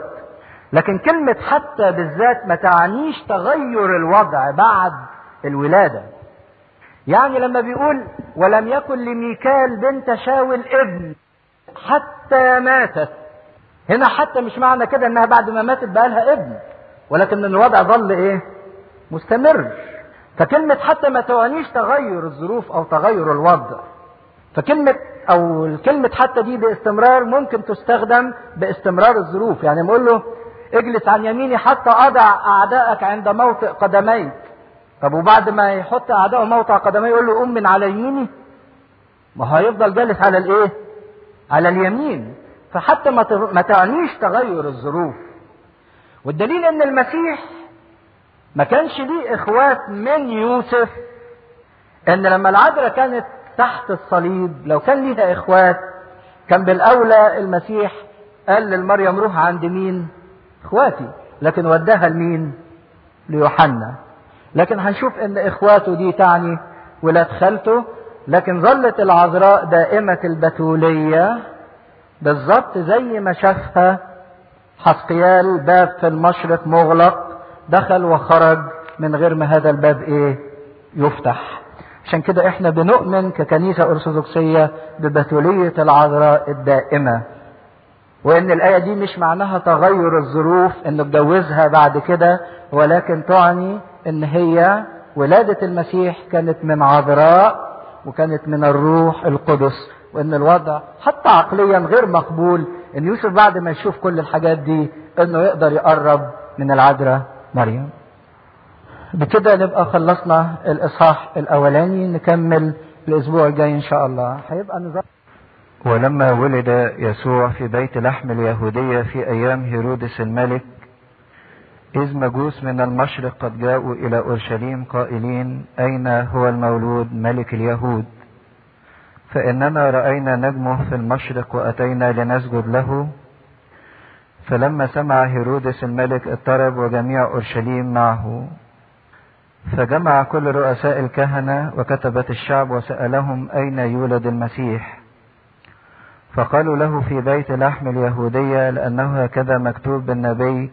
لكن كلمة حتى بالذات ما تعنيش تغير الوضع بعد الولادة. يعني لما بيقول ولم يكن لميكال بنت شاول ابن. حتى ماتت. هنا حتى مش معنى كده إنها بعد ما ماتت بقى لها ابن ولكن الوضع ظل إيه؟ مستمر. فكلمة حتى ما تعنيش تغير الظروف أو تغير الوضع. فكلمة أو كلمة حتى دي باستمرار ممكن تستخدم باستمرار الظروف. يعني نقول له اجلس عن يميني حتى أضع أعدائك عند موطئ قدميك. طب وبعد ما يحط أعدائه موطئ قدميه يقول له قم من على يميني؟ ما هيفضل جالس على الإيه؟ على اليمين. فحتى ما تعنيش تغير الظروف. والدليل إن المسيح ما كانش ليه إخوات من يوسف إن لما العذراء كانت تحت الصليب لو كان ليها إخوات كان بالأولى المسيح قال للمريم روح عند مين؟ إخواتي. لكن وداها لمين؟ ليوحنا. لكن هنشوف إن إخواته دي تعني ولاد خالته لكن ظلت العذراء دائمة البتولية بالظبط زي ما شافها حسقيال باب في المشرق مغلق دخل وخرج من غير ما هذا الباب إيه؟ يفتح. عشان كده إحنا بنؤمن ككنيسة أرثوذكسية ببتولية العذراء الدائمة. وإن الآية دي مش معناها تغير الظروف انه اتجوزها بعد كده ولكن تعني إن هي ولادة المسيح كانت من عذراء وكانت من الروح القدس وإن الوضع حتى عقليا غير مقبول إن يوسف بعد ما يشوف كل الحاجات دي إنه يقدر يقرب من العذراء. مريم. بكده نبقى خلصنا الإصحاح الأولاني نكمل الأسبوع الجاي إن شاء الله. هيبقى نظام ولما ولد يسوع في بيت لحم اليهودية في أيام هيرودس الملك إذ مجوس من المشرق قد جاءوا إلى أورشليم قائلين أين هو المولود ملك اليهود؟ فإننا رأينا نجمه في المشرق وأتينا لنسجد له. فلما سمع هيرودس الملك اضطرب وجميع أورشليم معه. فجمع كل رؤساء الكهنة وكتبت الشعب وسألهم أين يولد المسيح؟ فقالوا له في بيت لحم اليهودية لأنه هكذا مكتوب بالنبي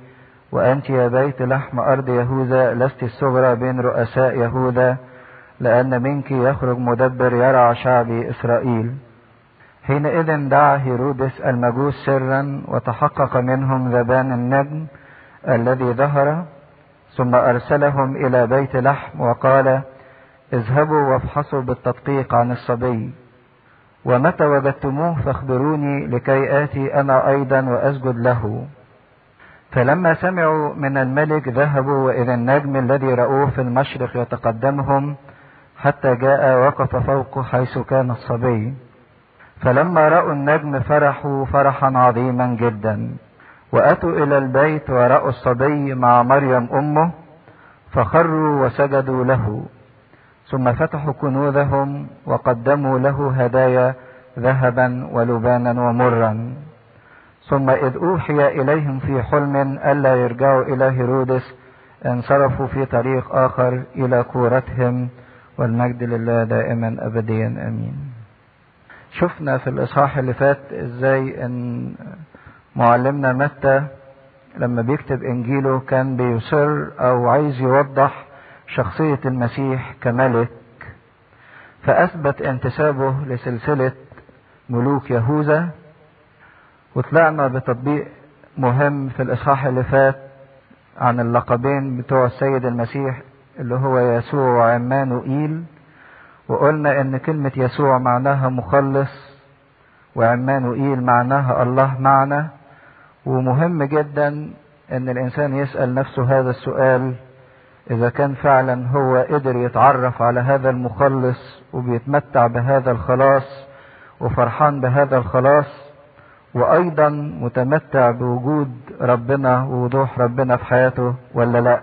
وأنت يا بيت لحم أرض يهوذا لست الصغرى بين رؤساء يهوذا لأن منك يخرج مدبر يرعى شعبي إسرائيل. حينئذ دعا هيرودس المجوس سرا وتحقق منهم ذبان النجم الذي ظهر ثم أرسلهم إلى بيت لحم وقال اذهبوا وافحصوا بالتدقيق عن الصبي. ومتى وجدتموه فاخبروني لكي آتي أنا أيضا وأسجد له. فلما سمعوا من الملك ذهبوا وإذا النجم الذي رأوه في المشرق يتقدمهم حتى جاء وقف فوق حيث كان الصبي. فلما رأوا النجم فرحوا فرحا عظيما جدا. وأتوا إلى البيت ورأوا الصبي مع مريم أمه فخروا وسجدوا له. ثم فتحوا كنوزهم وقدموا له هدايا ذهبا ولبانا ومرا. ثم إذ أوحي إليهم في حلم ألا يرجعوا إلى هيرودس انصرفوا في طريق آخر إلى كورتهم والمجد لله دائما أبديا أمين. شفنا في الإصحاح اللي فات إزاي إن معلمنا متى لما بيكتب إنجيله كان بيصر أو عايز يوضح شخصية المسيح كملك فأثبت انتسابه لسلسلة ملوك يهوذا وطلعنا بتطبيق مهم في الإصحاح اللي فات عن اللقبين بتوع السيد المسيح اللي هو يسوع وعمانوئيل وقلنا إن كلمة يسوع معناها مخلص وعمانوئيل معناها الله معنا ومهم جدا إن الإنسان يسأل نفسه هذا السؤال إذا كان فعلا هو قدر يتعرف على هذا المخلص وبيتمتع بهذا الخلاص وفرحان بهذا الخلاص وأيضا متمتع بوجود ربنا ووضوح ربنا في حياته ولا لا؟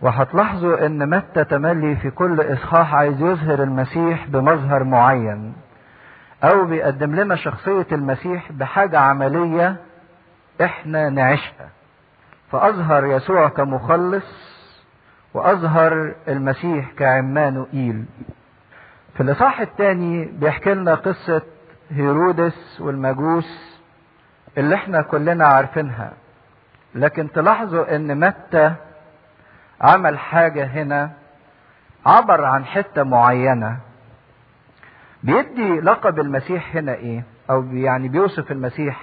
وهتلاحظوا إن متى تملي في كل إصحاح عايز يظهر المسيح بمظهر معين أو بيقدم لنا شخصية المسيح بحاجة عملية إحنا نعيشها. فأظهر يسوع كمخلص وأظهر المسيح كعمانوئيل. في الإصحاح الثاني بيحكي لنا قصة هيرودس والمجوس اللي إحنا كلنا عارفينها. لكن تلاحظوا إن متى عمل حاجة هنا عبر عن حتة معينة. بيدي لقب المسيح هنا إيه؟ أو يعني بيوصف المسيح.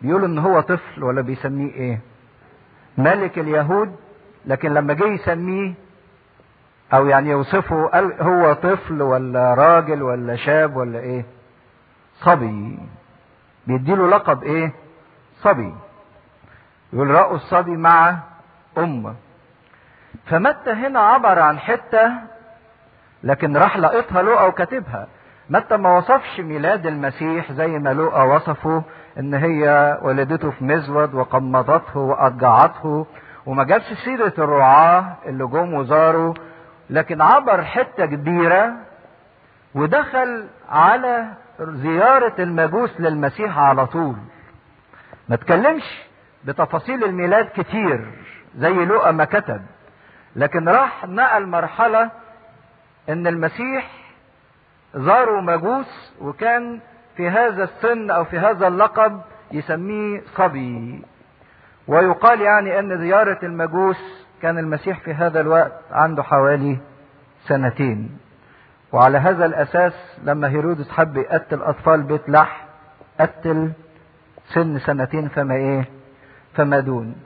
بيقول إن هو طفل ولا بيسميه إيه؟ ملك اليهود. لكن لما جه يسميه أو يعني يوصفه قال هو طفل ولا راجل ولا شاب ولا إيه؟ صبي. بيديله لقب إيه؟ صبي. يقول رأوا الصبي مع أمه. فمتى هنا عبر عن حتة لكن راح لقيتها لقى وكاتبها. متى ما وصفش ميلاد المسيح زي ما لقى وصفه إن هي ولدته في مزود وقمضته واضجعته وما جابش سيرة الرعاة اللي جم وزاروا. لكن عبر حتة كبيرة ودخل على زيارة المجوس للمسيح على طول. ما تكلمش بتفاصيل الميلاد كتير زي لقى ما كتب لكن راح نقل مرحلة إن المسيح زاروا مجوس وكان في هذا السن أو في هذا اللقب يسميه صبي. ويقال يعني إن زيارة المجوس كان المسيح في هذا الوقت عنده حوالي سنتين. وعلى هذا الأساس لما هيرودس حب يقتل أطفال بيت لح قتل سن سنتين فما إيه؟ فما دون.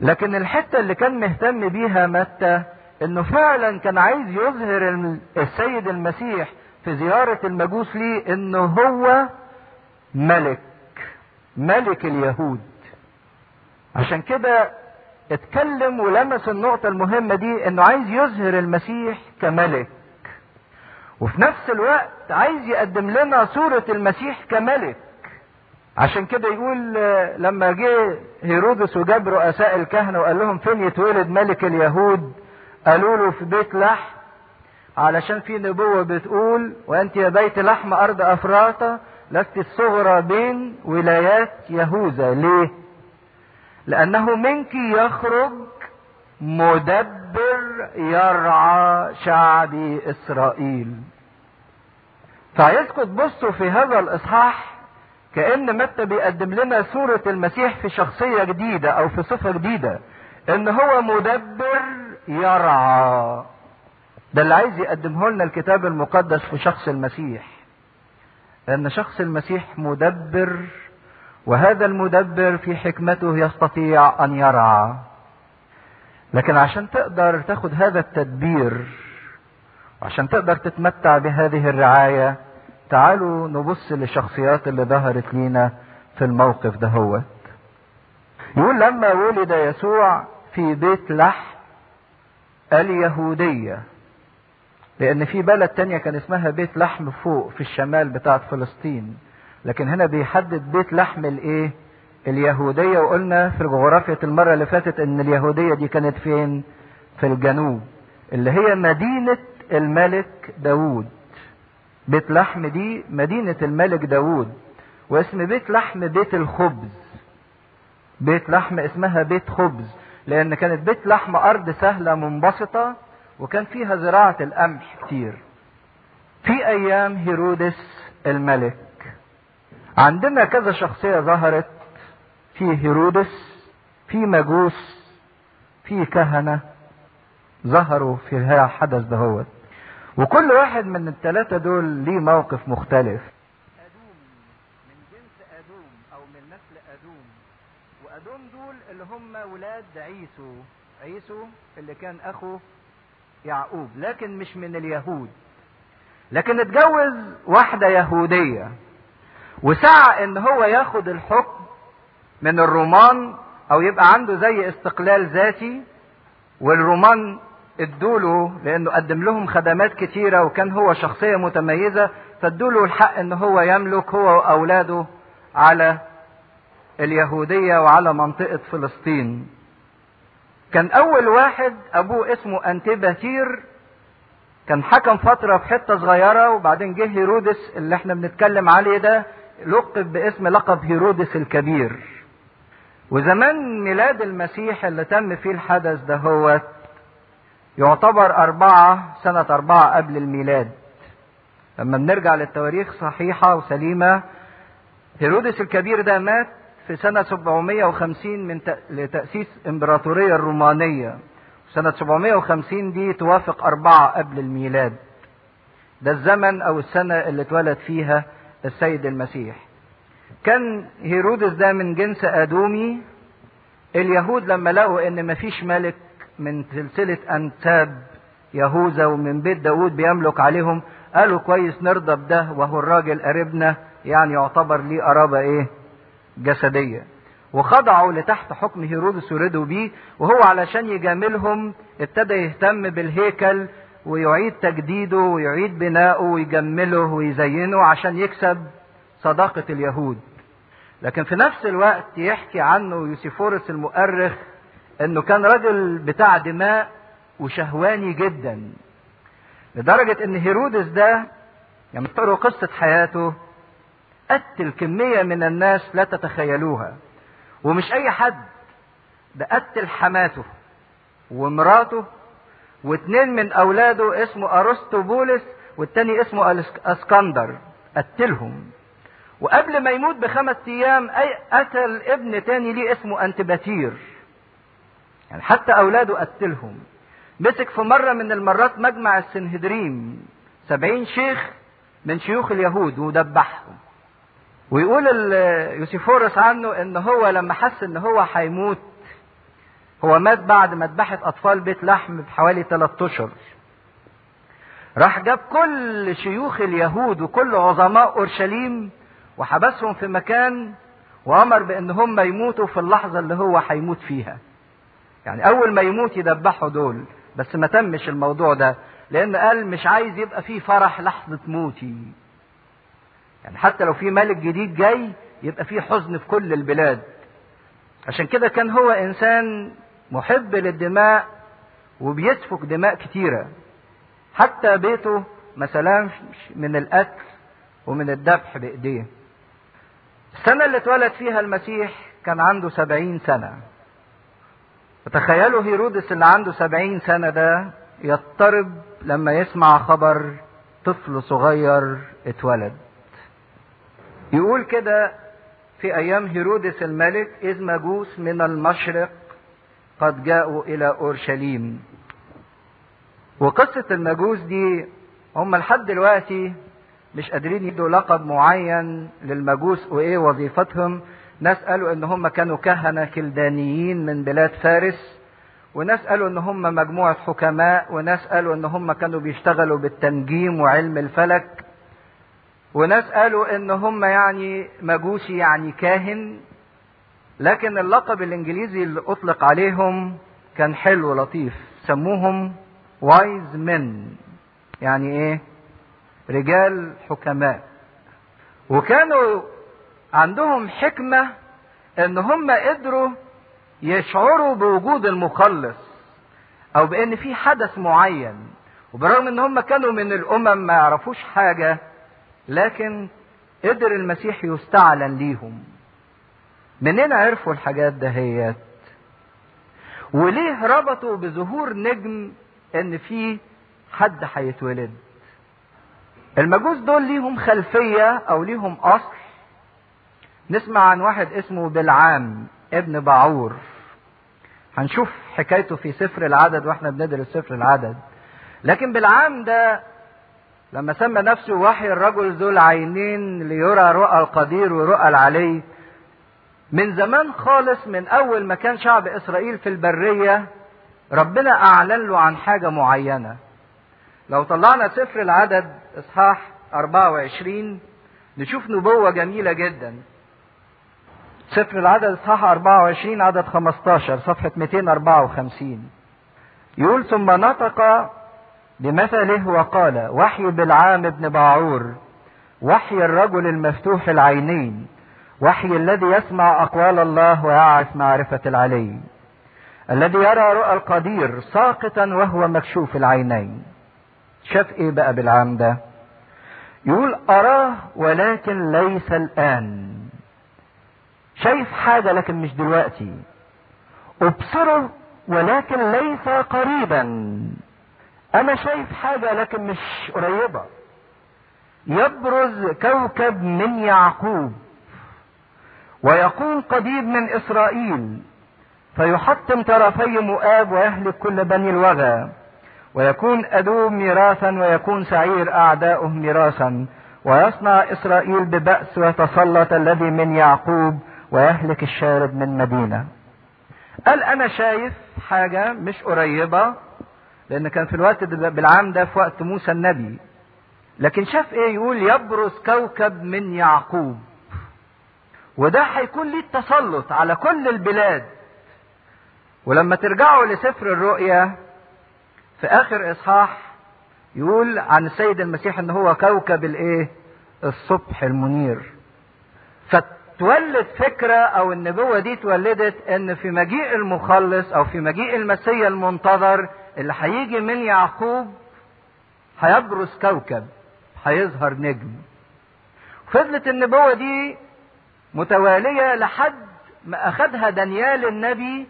لكن الحتة اللي كان مهتم بيها متى؟ إنه فعلا كان عايز يظهر السيد المسيح في زيارة المجوس ليه إنه هو ملك ملك اليهود. عشان كده اتكلم ولمس النقطة المهمة دي إنه عايز يظهر المسيح كملك. وفي نفس الوقت عايز يقدم لنا صورة المسيح كملك. عشان كده يقول لما جه هيرودس وجاب رؤساء الكهنة وقال لهم فين يتولد ملك اليهود؟ قالوا له في بيت لحم. علشان في نبوة بتقول وأنت يا بيت لحم أرض أفراطة لست الصغرى بين ولايات يهوذا. ليه؟ لأنه منك يخرج مدبر يرعى شعب إسرائيل. فعايزكم تبصوا في هذا الإصحاح كأن متى بيقدم لنا صورة المسيح في شخصية جديدة أو في صفة جديدة إن هو مدبر يرعى. ده اللي عايز يقدمه لنا الكتاب المقدس في شخص المسيح. إن شخص المسيح مدبر وهذا المدبر في حكمته يستطيع أن يرعى. لكن عشان تقدر تاخد هذا التدبير وعشان تقدر تتمتع بهذه الرعاية تعالوا نبص للشخصيات اللي ظهرت لينا في الموقف ده هو. يقول لما ولد يسوع في بيت لحم اليهودية لأن في بلد تانية كان اسمها بيت لحم فوق في الشمال بتاعت فلسطين لكن هنا بيحدد بيت لحم الإيه؟ اليهودية. وقلنا في الجغرافية المرة اللي فاتت إن اليهودية دي كانت فين؟ في الجنوب اللي هي مدينة الملك داوود. بيت لحم دي مدينة الملك داوود واسم بيت لحم بيت الخبز. بيت لحم اسمها بيت خبز لأن كانت بيت لحم أرض سهلة منبسطة وكان فيها زراعة القمح كتير. في أيام هيرودس الملك. عندنا كذا شخصية ظهرت في هيرودس في مجوس في كهنة ظهروا في هذا الحدث دهوت وكل واحد من الثلاثة دول ليه موقف مختلف. أدوم من جنس أدوم أو من نسل أدوم وأدوم دول اللي هم ولاد عيسو. عيسو اللي كان أخو يعقوب لكن مش من اليهود. لكن اتجوز واحدة يهودية وسعى إن هو ياخد الحكم من الرومان أو يبقى عنده زي استقلال ذاتي والرومان ادوله لأنه قدم لهم خدمات كتيرة وكان هو شخصية متميزة فادوله الحق إن هو يملك هو وأولاده على اليهودية وعلى منطقة فلسطين. كان أول واحد أبوه اسمه انتباتير كان حكم فترة في حتة صغيرة وبعدين جه هيرودس اللي إحنا بنتكلم عليه ده لقب باسم لقب هيرودس الكبير. وزمان ميلاد المسيح اللي تم فيه الحدث ده هو يعتبر أربعة سنة أربعة قبل الميلاد. لما بنرجع للتواريخ صحيحة وسليمة هيرودس الكبير ده مات في سنة 750 من لتأسيس إمبراطورية الرومانية. سنة 750 دي توافق أربعة قبل الميلاد. ده الزمن أو السنة اللي اتولد فيها السيد المسيح. كان هيرودس ده من جنس آدومي. اليهود لما لقوا إن مفيش ملك من سلسلة انساب يهوذا ومن بيت داود بيملك عليهم. قالوا كويس نرضى بده وهو الراجل قريبنا يعني يعتبر ليه قرابة إيه؟ جسدية. وخضعوا لتحت حكم هيرودس ورضوا بيه وهو علشان يجاملهم ابتدى يهتم بالهيكل ويعيد تجديده ويعيد بناؤه ويجمله ويزينه عشان يكسب صداقة اليهود. لكن في نفس الوقت يحكي عنه يوسيفورس المؤرخ إنه كان رجل بتاع دماء وشهواني جدا لدرجة إن هيرودس ده لما تقروا قصة حياته قتل كمية من الناس لا تتخيلوها ومش أي حد ده قتل حماته ومراته واثنين من أولاده اسمه ارسطو بولس والتاني اسمه أسكندر قتلهم. وقبل ما يموت بخمس أيام أي قتل ابن تاني ليه اسمه انتباتير يعني حتى اولاده قتلهم مسك في مرة من المرات مجمع السنهدريم سبعين شيخ من شيوخ اليهود ودبحهم ويقول يوسيفورس عنه إن هو لما حس إن هو هيموت هو مات بعد مذبحة أطفال بيت لحم بحوالي ثلاثة أشهر. راح جاب كل شيوخ اليهود وكل عظماء أورشليم وحبسهم في مكان وأمر بأن هم يموتوا في اللحظة اللي هو هيموت فيها. يعني أول ما يموت يدبحوا دول. بس ما تمش الموضوع ده لأن قال مش عايز يبقى فيه فرح لحظة موتي. يعني حتى لو في ملك جديد جاي يبقى فيه حزن في كل البلاد. عشان كده كان هو إنسان محب للدماء وبيسفك دماء كتيرة. حتى بيته مثلا من القتل ومن الذبح بإيديه. السنة اللي اتولد فيها المسيح كان عنده سبعين سنة. وتخيلوا هيرودس اللي عنده سبعين سنة ده يضطرب لما يسمع خبر طفل صغير اتولد. يقول كده في أيام هيرودس الملك إذ مجوس من المشرق قد جاءوا إلى أورشليم. وقصة المجوس دي هم لحد دلوقتي مش قادرين يدوا لقب معين للمجوس وإيه وظيفتهم. ناس قالوا إن هم كانوا كهنة كلدانيين من بلاد فارس وناس قالوا إن هم مجموعة حكماء وناس قالوا إن هم كانوا بيشتغلوا بالتنجيم وعلم الفلك وناس قالوا إن هم يعني مجوسي يعني كاهن لكن اللقب الإنجليزي اللي أطلق عليهم كان حلو لطيف سموهم وايز من يعني إيه؟ رجال حكماء. وكانوا عندهم حكمة إن هم قدروا يشعروا بوجود المخلص أو بإن في حدث معين وبرغم إن هم كانوا من الأمم ما يعرفوش حاجة لكن قدر المسيح يستعلن ليهم. منين عرفوا الحاجات دهيت؟ وليه ربطوا بظهور نجم إن في حد هيتولد؟ المجوس دول ليهم خلفية أو ليهم أصل نسمع عن واحد اسمه بلعام ابن بعور. هنشوف حكايته في سفر العدد وإحنا بندرس سفر العدد. لكن بلعام ده لما سمى نفسه وحي الرجل ذو العينين ليرى رؤى القدير ورؤى العلي من زمان خالص من أول ما كان شعب إسرائيل في البرية ربنا أعلن له عن حاجة معينة. لو طلعنا سفر العدد إصحاح 24 نشوف نبوة جميلة جدا. سفر العدد اصحاح 24 عدد 15 صفحة 254 يقول ثم نطق بمثله وقال وحي بالعام ابن باعور وحي الرجل المفتوح العينين وحي الذي يسمع أقوال الله ويعرف معرفة العلي الذي يرى رؤى القدير ساقطا وهو مكشوف العينين. شاف إيه بقى بالعام ده؟ يقول أراه ولكن ليس الآن. شايف حاجة لكن مش دلوقتي. ابصره ولكن ليس قريبا. أنا شايف حاجة لكن مش قريبة. يبرز كوكب من يعقوب ويكون قضيب من إسرائيل فيحطم طرفي مؤاب ويهلك كل بني الوغى ويكون أدوم ميراثا ويكون سعير أعداؤه ميراثا ويصنع إسرائيل ببأس ويتسلط الذي من يعقوب ويهلك الشارد من مدينة. قال أنا شايف حاجة مش قريبة لأن كان في الوقت ده بالعام ده في وقت موسى النبي. لكن شاف إيه؟ يقول يبرز كوكب من يعقوب. وده هيكون ليه التسلط على كل البلاد. ولما ترجعوا لسفر الرؤيا في آخر إصحاح يقول عن السيد المسيح إن هو كوكب الإيه؟ الصبح المنير. فتولد فكرة أو النبوة دي اتولدت إن في مجيء المخلص أو في مجيء المسيا المنتظر اللي هيجي من يعقوب هيبرز كوكب هيظهر نجم. فضلت النبوة دي متوالية لحد ما اخدها دانيال النبي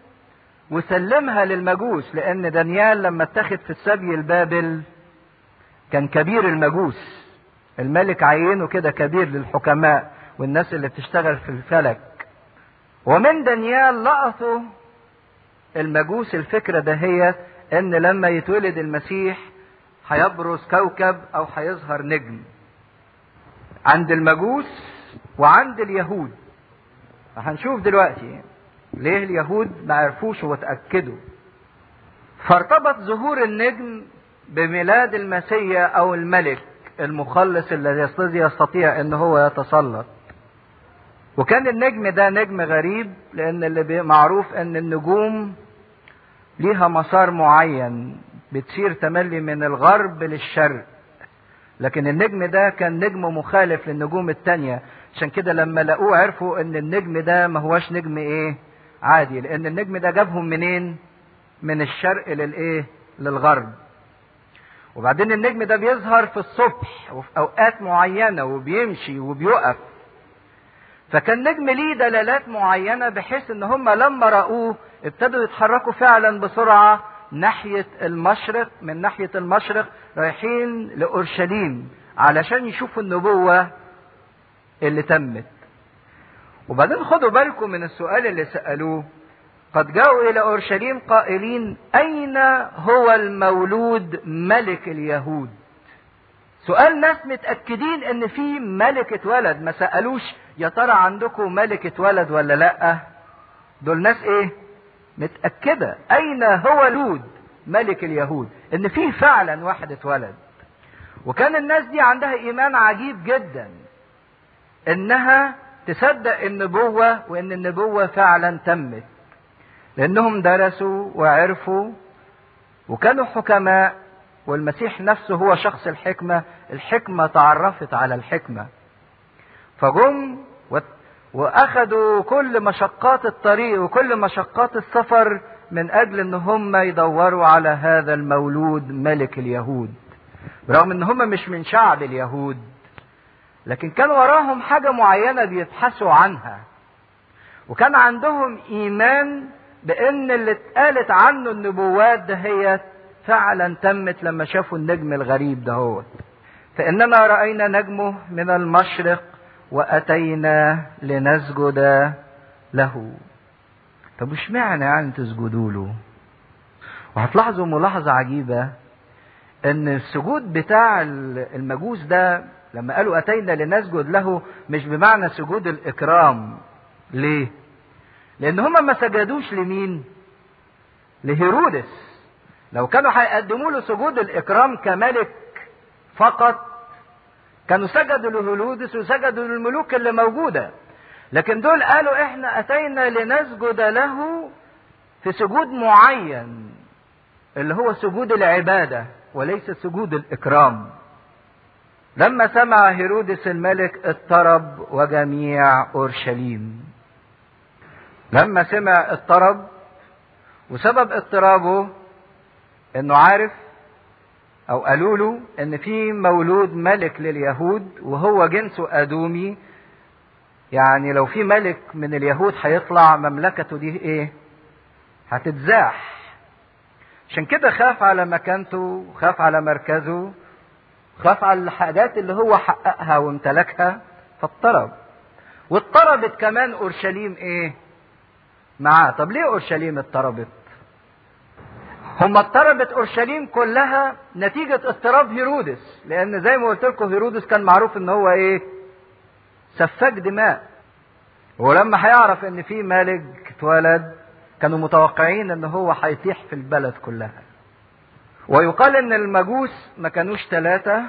وسلمها للمجوس لأن دانيال لما اتخذ في السبي البابل كان كبير المجوس الملك عينه كده كبير للحكماء. والناس اللي بتشتغل في الفلك. ومن دانيال لقطوا المجوس الفكرة دهيت إن لما يتولد المسيح هيبرز كوكب أو هيظهر نجم. عند المجوس وعند اليهود. هنشوف دلوقتي ليه اليهود ما عرفوش وتأكدوا. فارتبط ظهور النجم بميلاد المسيا أو الملك المخلص الذي يستطيع إن هو يتسلط. وكان النجم ده نجم غريب لأن اللي معروف إن النجوم ليها مسار معين بتسير تملي من الغرب للشرق. لكن النجم ده كان نجم مخالف للنجوم التانية. عشان كده لما لقوه عرفوا إن النجم ده ما هوش نجم إيه؟ عادي. لأن النجم ده جابهم منين؟ من الشرق للإيه؟ للغرب. وبعدين النجم ده بيظهر في الصبح وفي أوقات معينة وبيمشي وبيقف. فكان نجم ليه دلالات معينة بحيث إن هم لما رأوه ابتدوا يتحركوا فعلا بسرعة ناحية المشرق من ناحية المشرق رايحين لأورشليم علشان يشوفوا النبوة اللي تمت. وبعدين خدوا بالكم من السؤال اللي سألوه قد جاءوا إلى أورشليم قائلين أين هو المولود ملك اليهود؟ سؤال ناس متأكدين إن في ملك اتولد. ما سألوش يا ترى عندكم ملك اتولد ولا لأ؟ دول ناس إيه؟ متأكدة. أين هو لود ملك اليهود؟ إن في فعلا واحد اتولد. وكان الناس دي عندها إيمان عجيب جدا إنها تصدق النبوة وإن النبوة فعلا تمت. لأنهم درسوا وعرفوا وكانوا حكماء والمسيح نفسه هو شخص الحكمة الحكمة تعرفت على الحكمة. فجم واخدوا كل مشقات الطريق وكل مشقات السفر من أجل إن هم يدوروا على هذا المولود ملك اليهود. برغم إن هم مش من شعب اليهود لكن كان وراهم حاجة معينة بيبحثوا عنها. وكان عندهم إيمان بإن اللي اتقالت عنه النبوات دهيت فعلا تمت لما شافوا النجم الغريب دهوت فاننا رأينا نجمه من المشرق وأتينا لنسجد له. طب وش معنى يعني تسجدوا له؟ وهتلاحظوا ملاحظة عجيبة إن السجود بتاع المجوس ده لما قالوا أتينا لنسجد له مش بمعنى سجود الإكرام. ليه؟ لأن هما ما سجدوش لمين؟ لهيرودس. لو كانوا هيقدموا له سجود الإكرام كملك فقط كانوا سجدوا لهولودس وسجدوا للملوك اللي موجودة. لكن دول قالوا إحنا أتينا لنسجد له في سجود معين اللي هو سجود العبادة وليس سجود الإكرام. لما سمع هيرودس الملك اضطرب وجميع أورشليم. لما سمع اضطرب وسبب اضطرابه إنه عارف أو قالوا له إن في مولود ملك لليهود وهو جنسه آدومي. يعني لو في ملك من اليهود هيطلع مملكته دي إيه؟ هتتزاح. عشان كده خاف على مكانته خاف على مركزه خاف على الحاجات اللي هو حققها وامتلكها فاضطرب. واضطربت كمان أورشليم إيه؟ معاه. طب ليه أورشليم اضطربت؟ هم اضطربت أورشليم كلها نتيجة اضطراب هيرودس لأن زي ما قلت لكم هيرودس كان معروف إن هو إيه؟ سفاك دماء. ولما هيعرف إن في ملك اتولد كانوا متوقعين إن هو هيطيح في البلد كلها. ويقال إن المجوس ما كانوش ثلاثة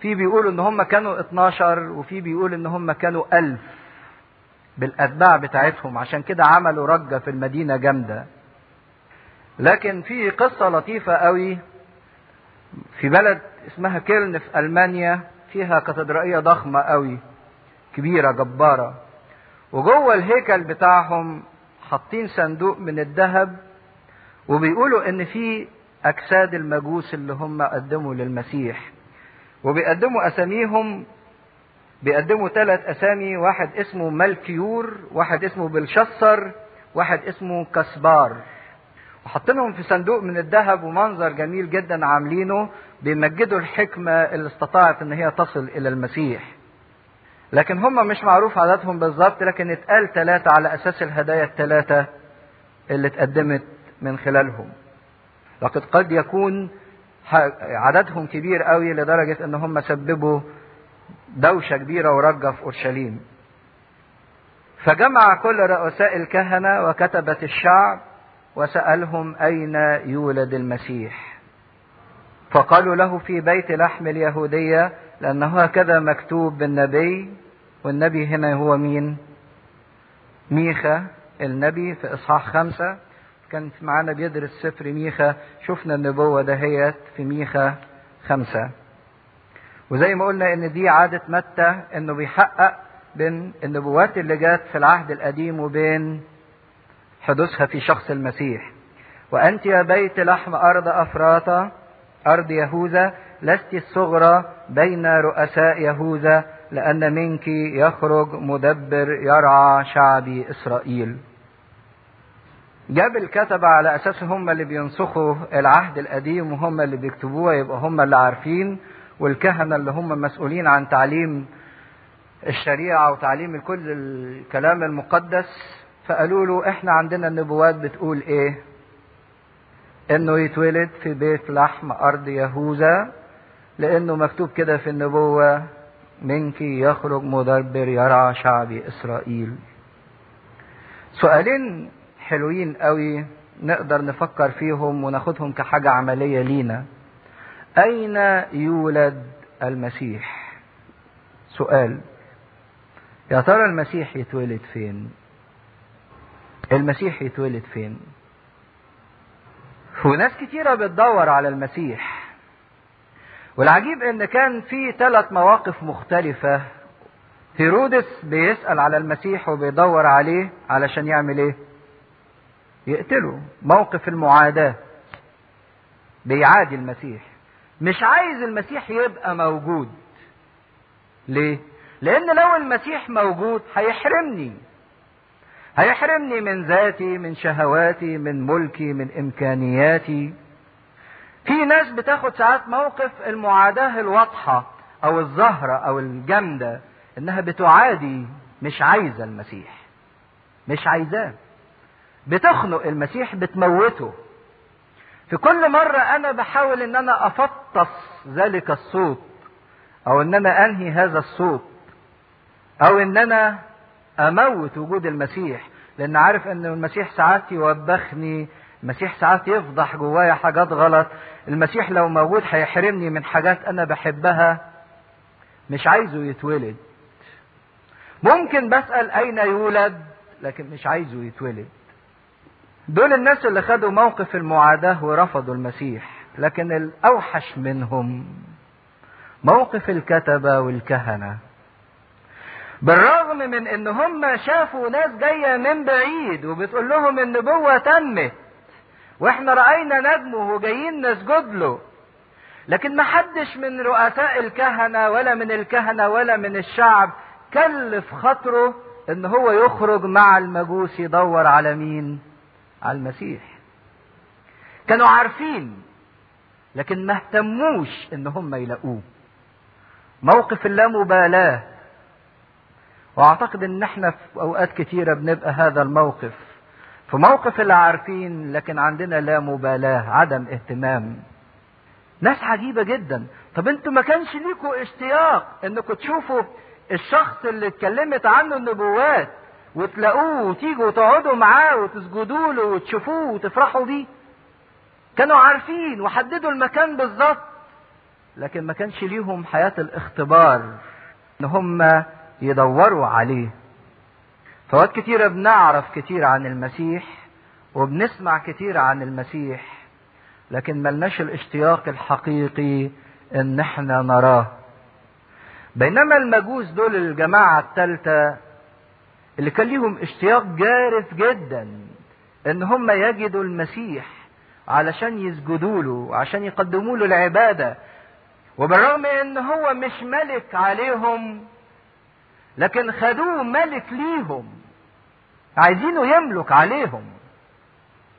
في بيقولوا إن هم كانوا 12 وفي بيقول إن هم كانوا ألف بالأتباع بتاعتهم. عشان كده عملوا رجة في المدينة جامدة. لكن في قصة لطيفة قوي في بلد اسمها كيلن في ألمانيا فيها كاتدرائية ضخمة قوي كبيرة جبارة. وجوه الهيكل بتاعهم حاطين صندوق من الذهب وبيقولوا إن في أجساد المجوس اللي هم قدموا للمسيح. وبيقدموا أساميهم بيقدموا ثلاث أسامي واحد اسمه ملكيور واحد اسمه بلشسر واحد اسمه كسبار. وحاطينهم في صندوق من الذهب ومنظر جميل جدا عاملينه بيمجدوا الحكمة اللي استطاعت إن هي تصل إلى المسيح. لكن هم مش معروف عددهم بالظبط لكن اتقال ثلاثة على أساس الهدايا الثلاثة اللي اتقدمت من خلالهم. لقد قد يكون عددهم كبير قوي لدرجة إن هم سببوا دوشة كبيرة ورجة في أورشليم. فجمع كل رؤساء الكهنة وكتبة الشعب وسألهم أين يولد المسيح. فقالوا له في بيت لحم اليهودية لأنه هكذا مكتوب بالنبي والنبي هنا هو مين؟ ميخا النبي في إصحاح خمسة. كان معانا بيدرس سفر ميخا شفنا النبوة دهيت في ميخا خمسة. وزي ما قلنا إن دي عادة متى إنه بيحقق بين النبوات اللي جات في العهد القديم وبين حدوثها في شخص المسيح. وأنت يا بيت لحم أرض أفراطة أرض يهوذا لست الصغرى بين رؤساء يهوذا لأن منك يخرج مدبر يرعى شعبي إسرائيل. جاب الكتبة على أساس هم اللي بينسخوا العهد القديم وهم اللي بيكتبوها يبقى هم اللي عارفين والكهنة اللي هم مسؤولين عن تعليم الشريعة وتعليم الكل الكلام المقدس. فقالوا له إحنا عندنا النبوات بتقول إيه؟ إنه يتولد في بيت لحم أرض يهوذا لأنه مكتوب كده في النبوة منك يخرج مدبر يرعى شعبي إسرائيل. سؤالين حلوين قوي نقدر نفكر فيهم وناخدهم كحاجة عملية لينا. أين يولد المسيح؟ سؤال. يا ترى المسيح يتولد فين؟ المسيح يتولد فين؟ وناس كتيرة بتدور على المسيح. والعجيب إن كان في ثلاث مواقف مختلفة. هيرودس بيسأل على المسيح وبيدور عليه علشان يعمل إيه؟ يقتله. موقف المعاداة. بيعادي المسيح. مش عايز المسيح يبقى موجود. ليه؟ لأن لو المسيح موجود هيحرمني. هيحرمني من ذاتي من شهواتي من ملكي من إمكانياتي. في ناس بتاخد ساعات موقف المعاداة الواضحة أو الظاهرة أو الجامدة إنها بتعادي مش عايزة المسيح. مش عايزاه. بتخنق المسيح بتموته. في كل مرة أنا بحاول إن أنا أفطس ذلك الصوت أو إن أنا أنهي هذا الصوت أو إن أنا أموت وجود المسيح لأن عارف إن المسيح ساعات يوبخني المسيح ساعات يفضح جوايا حاجات غلط المسيح لو موجود هيحرمني من حاجات أنا بحبها مش عايزه يتولد. ممكن بسأل أين يولد لكن مش عايزه يتولد. دول الناس اللي خدوا موقف المعاداة ورفضوا المسيح لكن الأوحش منهم موقف الكتبة والكهنة. بالرغم من إن هم شافوا ناس جاية من بعيد وبتقول لهم النبوة تمت وإحنا رأينا نجمه وجايين نسجد له لكن ما حدش من رؤساء الكهنة ولا من الكهنة ولا من الشعب كلف خاطره إن هو يخرج مع المجوس يدور على مين؟ على المسيح. كانوا عارفين لكن ما اهتموش إن هم يلاقوه. موقف اللامبالاة واعتقد إن إحنا في أوقات كتيرة بنبقى هذا الموقف. في موقف اللي عارفين لكن عندنا لا مبالاة عدم اهتمام. ناس عجيبة جدا. طب أنتوا ما كانش ليكوا اشتياق انكم تشوفوا الشخص اللي اتكلمت عنه النبوات وتلاقوه وتيجوا وتقعدوا معاه وتسجدوا له وتشوفوه وتفرحوا بيه؟ كانوا عارفين وحددوا المكان بالظبط لكن ما كانش ليهم حياة الاختبار. إن هم يدوروا عليه. فوقت كتيرة بنعرف كتير عن المسيح وبنسمع كتير عن المسيح لكن ملناش الاشتياق الحقيقي إن إحنا نراه. بينما المجوس دول الجماعة الثالثة اللي كان ليهم اشتياق جارف جدا إن هم يجدوا المسيح علشان يسجدوا له عشان يقدموا له العبادة. وبالرغم إن هو مش ملك عليهم لكن خدوه ملك ليهم. عايزينه يملك عليهم.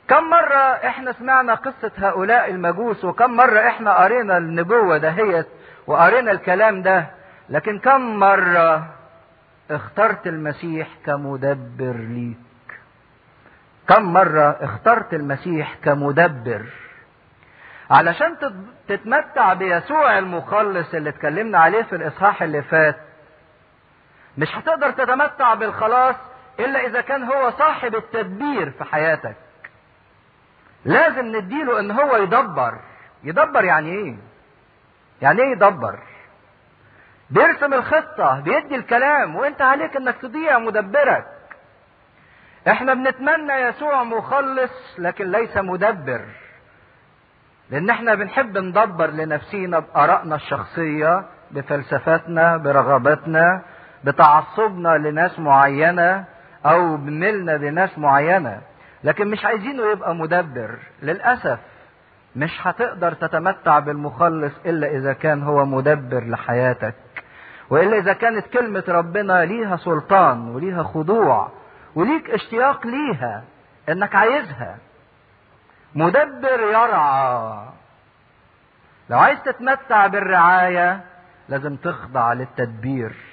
كم مرة إحنا سمعنا قصة هؤلاء المجوس وكم مرة إحنا قرينا النبوة دهيت وقرينا الكلام ده لكن كم مرة اخترت المسيح كمدبر ليك؟ كم مرة اخترت المسيح كمدبر؟ علشان تتمتع بيسوع المخلص اللي اتكلمنا عليه في الإصحاح اللي فات مش هتقدر تتمتع بالخلاص إلا إذا كان هو صاحب التدبير في حياتك. لازم نديله إن هو يدبر. يدبر يعني إيه؟ يعني إيه يدبر؟ بيرسم الخطة بيدي الكلام وإنت عليك إنك تضيع مدبرك. إحنا بنتمنى يسوع مخلص لكن ليس مدبر. لأن إحنا بنحب ندبر لنفسينا بآرائنا الشخصية بفلسفاتنا برغباتنا بتعصبنا لناس معينة أو بميلنا لناس معينة. لكن مش عايزينه يبقى مدبر. للأسف مش هتقدر تتمتع بالمخلص إلا إذا كان هو مدبر لحياتك. وإلا إذا كانت كلمة ربنا ليها سلطان وليها خضوع وليك اشتياق ليها إنك عايزها. مدبر يرعى. لو عايز تتمتع بالرعاية لازم تخضع للتدبير.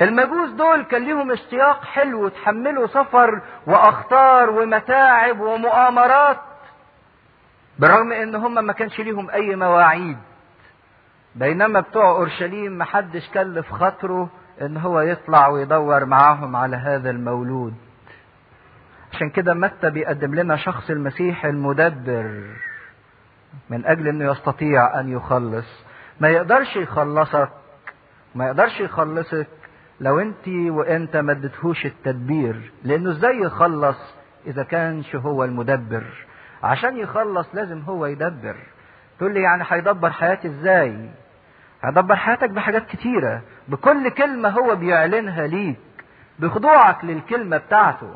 المجوس دول كان ليهم اشتياق حلو تحملوا سفر وأخطار ومتاعب ومؤامرات بالرغم إن هم ما كانش ليهم أي مواعيد. بينما بتوع أورشليم محدش كلف خاطره إن هو يطلع ويدور معاهم على هذا المولود. عشان كده متى بيقدم لنا شخص المسيح المدبر من أجل إنه يستطيع أن يخلص؟ ما يقدرش يخلصك ما يقدرش يخلصك. لو انت وانت ما اديتهوش التدبير لأنه إزاي يخلص إذا كانش هو المدبر؟ عشان يخلص لازم هو يدبر. تقول لي يعني هيدبر حياتي إزاي؟ هيدبر حياتك بحاجات كتيرة. بكل كلمة هو بيعلنها ليك. بخضوعك للكلمة بتاعته.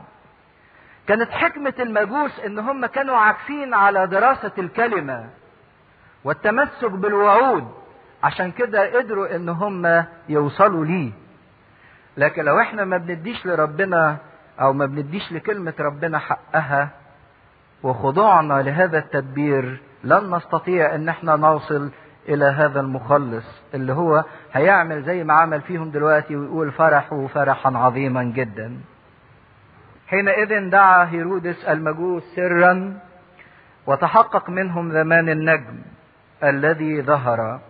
كانت حكمة المجوس إن هم كانوا عاكفين على دراسة الكلمة والتمسك بالوعود. عشان كده قدروا إن هم يوصلوا ليه. لكن لو إحنا ما بنديش لربنا أو ما بنديش لكلمة ربنا حقها وخضوعنا لهذا التدبير لن نستطيع ان إحنا نوصل إلى هذا المخلص اللي هو هيعمل زي ما عمل فيهم دلوقتي ويقول فرحوا فرحا عظيما جدا. حينئذ دعا هيرودس المجوس سرا وتحقق منهم زمان النجم الذي ظهر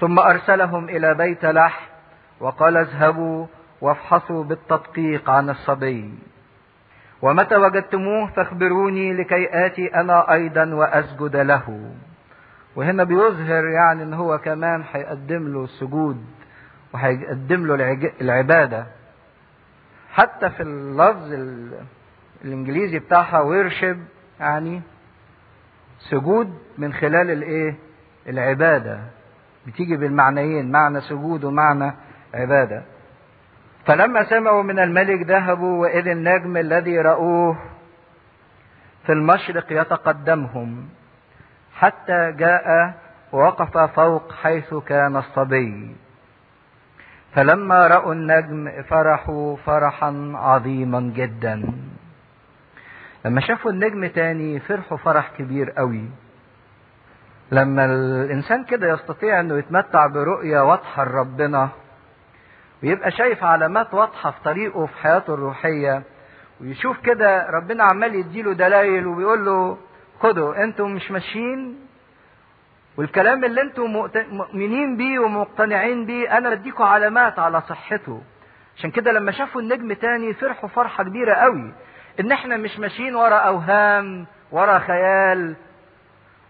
ثم أرسلهم إلى بيت لحم وقال اذهبوا وافحصوا بالتدقيق عن الصبي. ومتى وجدتموه فاخبروني لكي آتي أنا أيضا وأسجد له. وهنا بيظهر يعني إن هو كمان هيقدم له السجود وهيقدم له العبادة. حتى في اللفظ الإنجليزي بتاعها ويرشب يعني سجود من خلال الإيه؟ العبادة. بتيجي بالمعنيين معنى سجود ومعنى عبادة. فلما سمعوا من الملك ذهبوا وإذ النجم الذي رأوه في المشرق يتقدمهم حتى جاء ووقف فوق حيث كان الصبي. فلما رأوا النجم فرحوا فرحا عظيما جدا. لما شافوا النجم تاني فرحوا فرح كبير قوي. لما الإنسان كده يستطيع إنه يتمتع برؤية واضحة لربنا ويبقى شايف علامات واضحة في طريقه في حياته الروحية. ويشوف كده ربنا عمال يديله دلائل وبيقول له خدوا أنتم مش ماشيين؟ والكلام اللي أنتم مؤمنين بيه ومقتنعين بيه أنا بديكم علامات على صحته. عشان كده لما شافوا النجم تاني فرحوا فرحة كبيرة قوي. ان إحنا مش ماشيين ورا أوهام ورا خيال.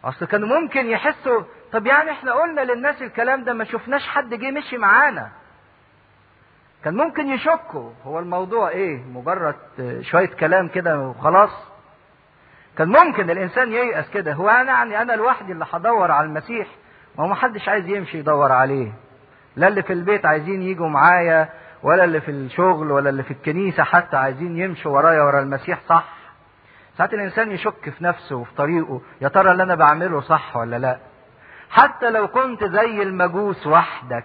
أصل كانوا ممكن يحسوا طب يعني إحنا قلنا للناس الكلام ده ما شفناش حد جه مشي معانا. كان ممكن يشكوا هو الموضوع إيه؟ مجرد شوية كلام كده وخلاص. كان ممكن الإنسان ييأس كده. هو أنا يعني أنا لوحدي اللي هدور على المسيح ما هو محدش عايز يمشي يدور عليه. لا اللي في البيت عايزين يجوا معايا ولا اللي في الشغل ولا اللي في الكنيسة حتى عايزين يمشوا ورايا ورا المسيح صح؟ ساعات الإنسان يشك في نفسه وفي طريقه. يا ترى اللي أنا بعمله صح ولا لا؟ حتى لو كنت زي المجوس وحدك.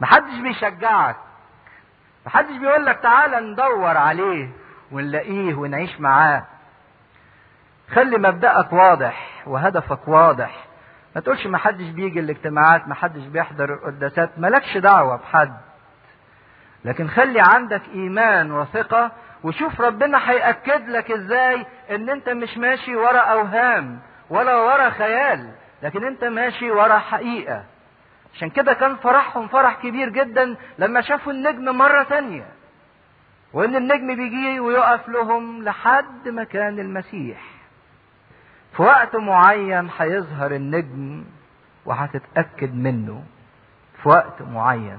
محدش بيشجعك. محدش بيقول لك تعالى ندور عليه ونلاقيه ونعيش معاه. خلي مبدأك واضح وهدفك واضح. ما تقولش ما حدش بيجي الاجتماعات ما حدش بيحضر القداسات. مالكش دعوة بحد. لكن خلي عندك إيمان وثقة وشوف ربنا هيأكد لك إزاي إن أنت مش ماشي ورا أوهام ولا ورا خيال لكن أنت ماشي ورا حقيقة. عشان كده كان فرحهم فرح كبير جدا لما شافوا النجم مرة تانية. وإن النجم بيجي ويقف لهم لحد مكان المسيح. في وقت معين هيظهر النجم وهتتأكد منه. في وقت معين.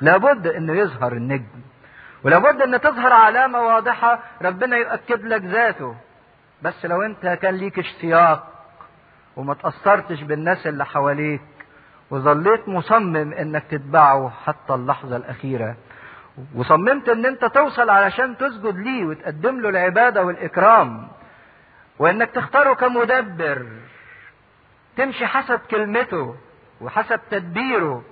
لابد إنه يظهر النجم. ولابد إن تظهر علامة واضحة ربنا يؤكد لك ذاته. بس لو أنت كان ليك اشتياق وما تأثرتش بالناس اللي حواليك وظليت مصمم إنك تتبعه حتى اللحظة الأخيرة. وصممت إن أنت توصل علشان تسجد ليه وتقدم له العبادة والإكرام. وإنك تختاره كمدبر. تمشي حسب كلمته وحسب تدبيره.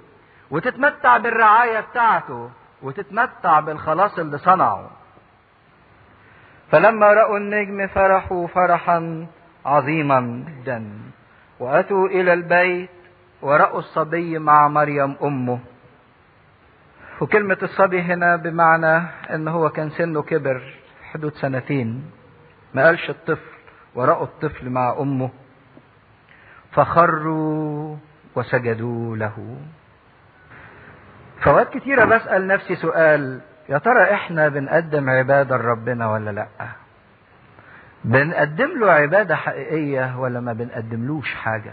وتتمتع بالرعاية بتاعته وتتمتع بالخلاص اللي صنعه. فلما رأوا النجم فرحوا فرحا عظيما جدا. وأتوا إلى البيت ورأوا الصبي مع مريم أمه. وكلمة الصبي هنا بمعنى إن هو كان سنه كبر حدود سنتين. ما قالش الطفل ورأوا الطفل مع أمه. فخروا وسجدوا له. فوقت كتيرة بسأل نفسي سؤال يا ترى إحنا بنقدم عبادة لربنا ولا لأ؟ بنقدم له عبادة حقيقية ولا ما بنقدملوش حاجة؟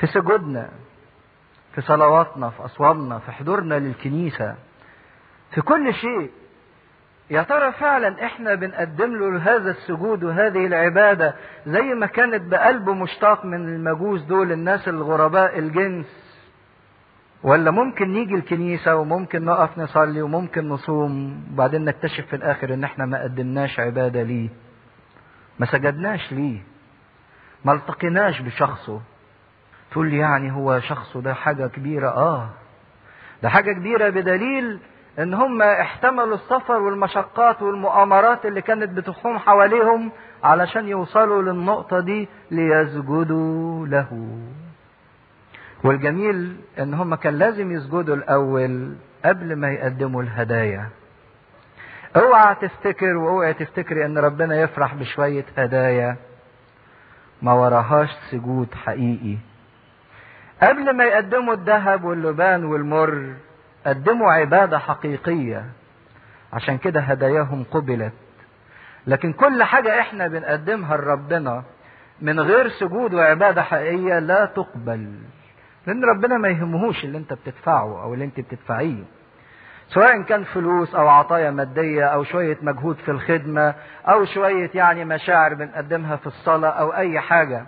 في سجودنا في صلواتنا في أصواتنا في حضورنا للكنيسة في كل شيء. يا ترى فعلا إحنا بنقدم له هذا السجود وهذه العبادة زي ما كانت بقلب مشتاق من المجوس دول الناس الغرباء الجنس؟ ولا ممكن نيجي الكنيسة وممكن نقف نصلي وممكن نصوم وبعدين نكتشف في الآخر إن إحنا ما قدمناش عبادة ليه؟ ما سجدناش ليه؟ ما التقيناش بشخصه؟ تقول لي يعني هو شخصه ده حاجة كبيرة. آه. ده حاجة كبيرة بدليل إن هم احتملوا السفر والمشقات والمؤامرات اللي كانت بتحوم حواليهم علشان يوصلوا للنقطة دي ليسجدوا له. والجميل إن هم كان لازم يسجدوا الأول قبل ما يقدموا الهدايا. اوعى تفتكر وأوعى تفتكري إن ربنا يفرح بشوية هدايا. ما وراهاش سجود حقيقي. قبل ما يقدموا الذهب واللبان والمر قدموا عبادة حقيقية. عشان كده هداياهم قبلت. لكن كل حاجة إحنا بنقدمها لربنا من غير سجود وعبادة حقيقية لا تقبل. لأن ربنا ما يهمهوش اللي أنت بتدفعه أو اللي أنت بتدفعيه. سواء كان فلوس أو عطايا مادية أو شوية مجهود في الخدمة أو شوية يعني مشاعر بنقدمها في الصلاة أو أي حاجة.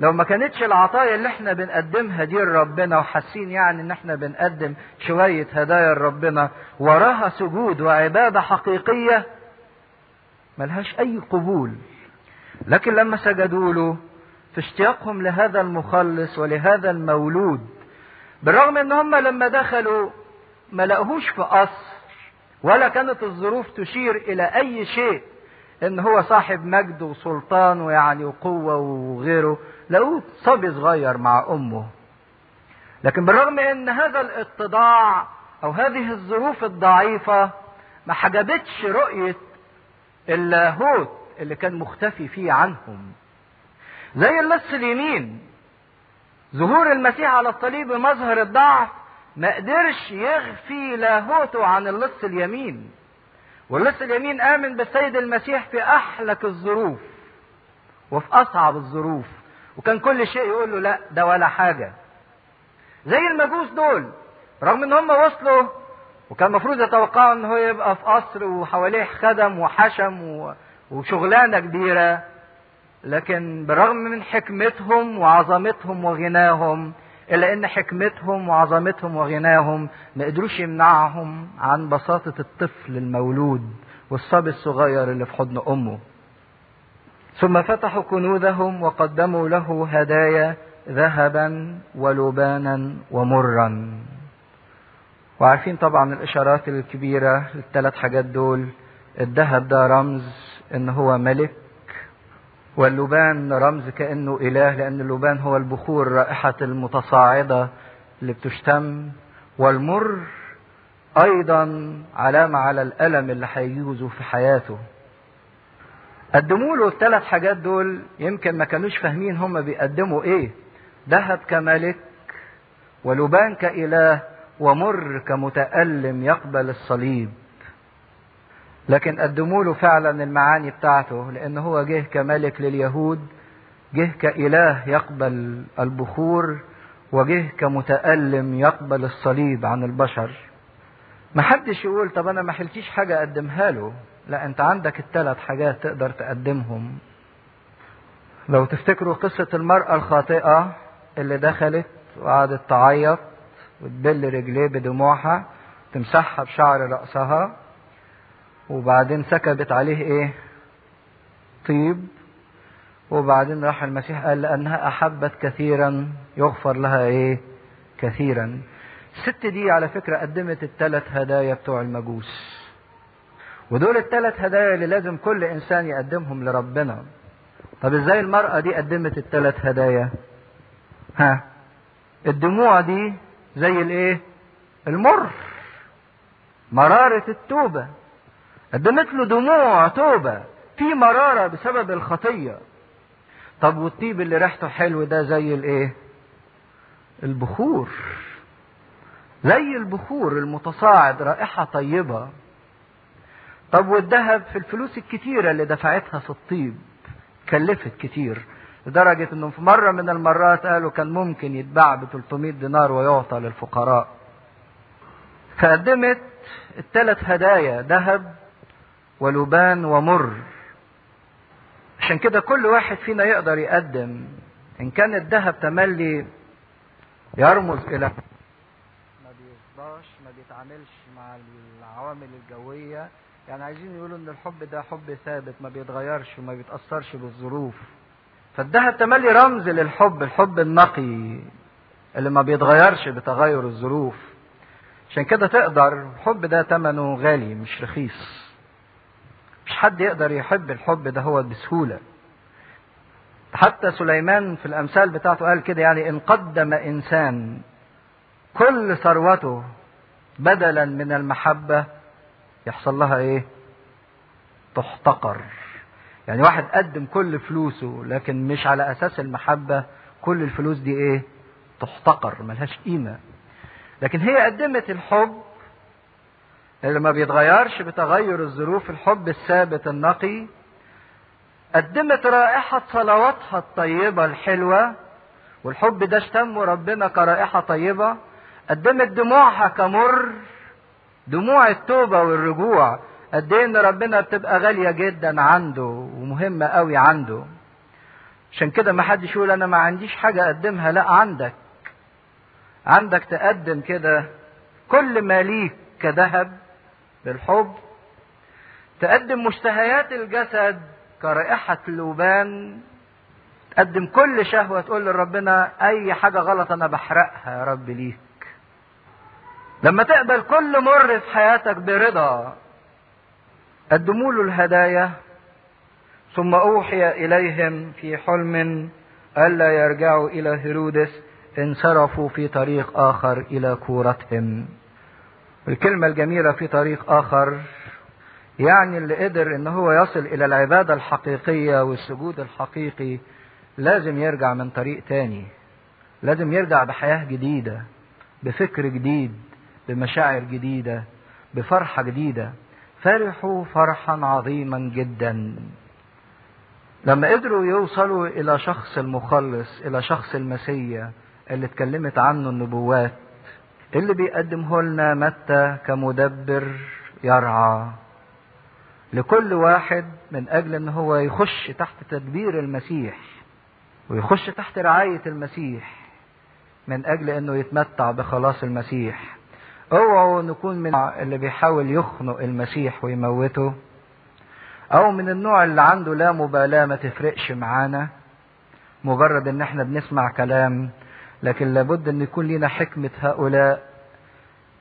لو ما كانتش العطايا اللي إحنا بنقدمها دي لربنا وحاسين يعني إن إحنا بنقدم شوية هدايا لربنا وراها سجود وعبادة حقيقية ملهاش أي قبول. لكن لما سجدوا له في اشتياقهم لهذا المخلص ولهذا المولود بالرغم إن هم لما دخلوا ما لقوهوش في قصر ولا كانت الظروف تشير إلى أي شيء إن هو صاحب مجد وسلطان ويعني وقوة وغيره. لقوه صبي صغير مع أمه. لكن بالرغم إن هذا الاتضاع أو هذه الظروف الضعيفة ما حجبتش رؤية اللاهوت اللي كان مختفي فيه عنهم. زي اللص اليمين. ظهور المسيح على الصليب مظهر الضعف ما قدرش يخفي لاهوته عن اللص اليمين. واللص اليمين آمن بالسيد المسيح في أحلك الظروف وفي أصعب الظروف. وكان كل شيء يقول له لا ده ولا حاجة. زي المجوس دول رغم إن هم وصلوا وكان المفروض يتوقعوا إن هو يبقى في قصر وحواليه خدم وحشم وشغلانة كبيرة. لكن بالرغم من حكمتهم وعظمتهم وغناهم إلا إن حكمتهم وعظمتهم وغناهم ما قدروش يمنعهم عن بساطة الطفل المولود والصبي الصغير اللي في حضن أمه. ثم فتحوا كنوزهم وقدموا له هدايا ذهبا ولبانا ومرا. وعارفين طبعا الإشارات الكبيرة للثلاث حاجات دول. الذهب ده رمز إن هو ملك واللبان رمز كأنه إله لأن اللبان هو البخور رائحة المتصاعدة اللي بتشتم. والمر أيضا علامة على الألم اللي هيجوزه في حياته. قدموا له الثلاث حاجات دول يمكن ما كانوش فاهمين هم بيقدموا إيه. ذهب كملك ولبان كإله ومر كمتألم يقبل الصليب. لكن قدموا له فعلا المعاني بتاعته لأن هو جه كملك لليهود جه كإله يقبل البخور وجه كمتألم يقبل الصليب عن البشر. محدش يقول طب أنا ما حلتيش حاجة أقدمها له. لا انت عندك الثلاث حاجات تقدر تقدمهم. لو تفتكروا قصة المرأة الخاطئة اللي دخلت وقعدت تعيط وتبل رجليه بدموعها تمسحها بشعر رأسها وبعدين سكبت عليه إيه؟ طيب. وبعدين راح المسيح قال لأنها أحبت كثيرا يغفر لها إيه؟ كثيرا. الست دي على فكرة قدمت الثلاث هدايا بتوع المجوس. ودول الثلاث هدايا اللي لازم كل إنسان يقدمهم لربنا. طب إزاي المرأة دي قدمت الثلاث هدايا؟ ها الدموع دي زي الإيه؟ المر. مرارة التوبة. قدمت له دموع توبة. في مرارة بسبب الخطية. طب والطيب اللي ريحته حلو ده زي الإيه؟ البخور. زي البخور المتصاعد رائحة طيبة. طب والذهب في الفلوس الكتيرة اللي دفعتها في الطيب كلفت كتير لدرجة إنه في مرة من المرات قالوا كان ممكن يتباع ب 300 دينار ويعطى للفقراء. فقدمت الثلاث هدايا ذهب ولبان ومر. عشان كده كل واحد فينا يقدر يقدم. إن كان الذهب تملي يرمز إلى ما بيفضاش ما بيتعاملش مع العوامل الجوية. يعني عايزين يقولوا إن الحب ده حب ثابت ما بيتغيرش وما بيتأثرش بالظروف. فالذهب تملي رمز للحب الحب النقي اللي ما بيتغيرش بتغير الظروف. عشان كده تقدر الحب ده ثمنه غالي مش رخيص. مش حد يقدر يحب الحب ده هو بسهولة. حتى سليمان في الأمثال بتاعته قال كده يعني إن قدم إنسان كل ثروته بدلا من المحبة يحصل لها إيه؟ تحتقر يعني واحد قدم كل فلوسه لكن مش على أساس المحبة كل الفلوس دي إيه؟ تحتقر ملهاش قيمة لكن هي قدمت الحب اللي ما بيتغيرش بتغير الظروف الحب الثابت النقي قدمت رائحة صلواتها الطيبة الحلوة والحب ده اشتمه ربنا كرائحة طيبة قدمت دموعها كمر دموع التوبة والرجوع قد إيه إن ربنا بتبقى غالية جدا عنده ومهمة قوي عنده. عشان كده ما حدش يقول أنا ما عنديش حاجة أقدمها لا عندك. عندك تقدم كده كل ما ليك كذهب بالحب. تقدم مشتهيات الجسد كرائحة لبان. تقدم كل شهوة تقول لربنا أي حاجة غلط أنا بحرقها يا رب ليك. لما تقبل كل مر في حياتك برضا قدموا له الهدايا ثم أوحي إليهم في حلم ألا يرجعوا إلى هيرودس انصرفوا في طريق آخر إلى كورتهم. الكلمة الجميلة في طريق آخر يعني اللي قدر إن هو يصل إلى العبادة الحقيقية والسجود الحقيقي لازم يرجع من طريق تاني لازم يرجع بحياة جديدة بفكر جديد. بمشاعر جديدة بفرحة جديدة. فرحوا فرحا عظيما جدا. لما قدروا يوصلوا إلى شخص المخلص إلى شخص المسيا اللي اتكلمت عنه النبوات اللي بيقدمه لنا متى كمدبر يرعى. لكل واحد من أجل إن هو يخش تحت تدبير المسيح ويخش تحت رعاية المسيح من أجل إنه يتمتع بخلاص المسيح. أوعوا نكون من اللي بيحاول يخنق المسيح ويموته أو من النوع اللي عنده لا مبالاة ما تفرقش معانا. مجرد إن إحنا بنسمع كلام لكن لابد إن يكون لنا حكمة هؤلاء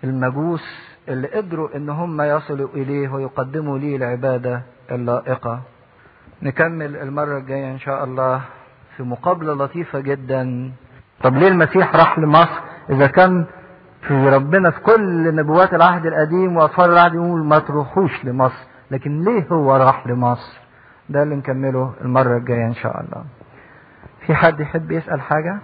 المجوس اللي قدروا إن هم يصلوا إليه ويقدموا ليه العبادة اللائقة. نكمل المرة الجاية إن شاء الله في مقابلة لطيفة جدا. طب ليه المسيح راح لمصر؟ إذا كان في ربنا في كل نبوات العهد القديم وأطفال العهد يقول ما تروحوش لمصر. لكن ليه هو راح لمصر؟ ده اللي نكمله المرة الجاية إن شاء الله. في حد يحب يسأل حاجة؟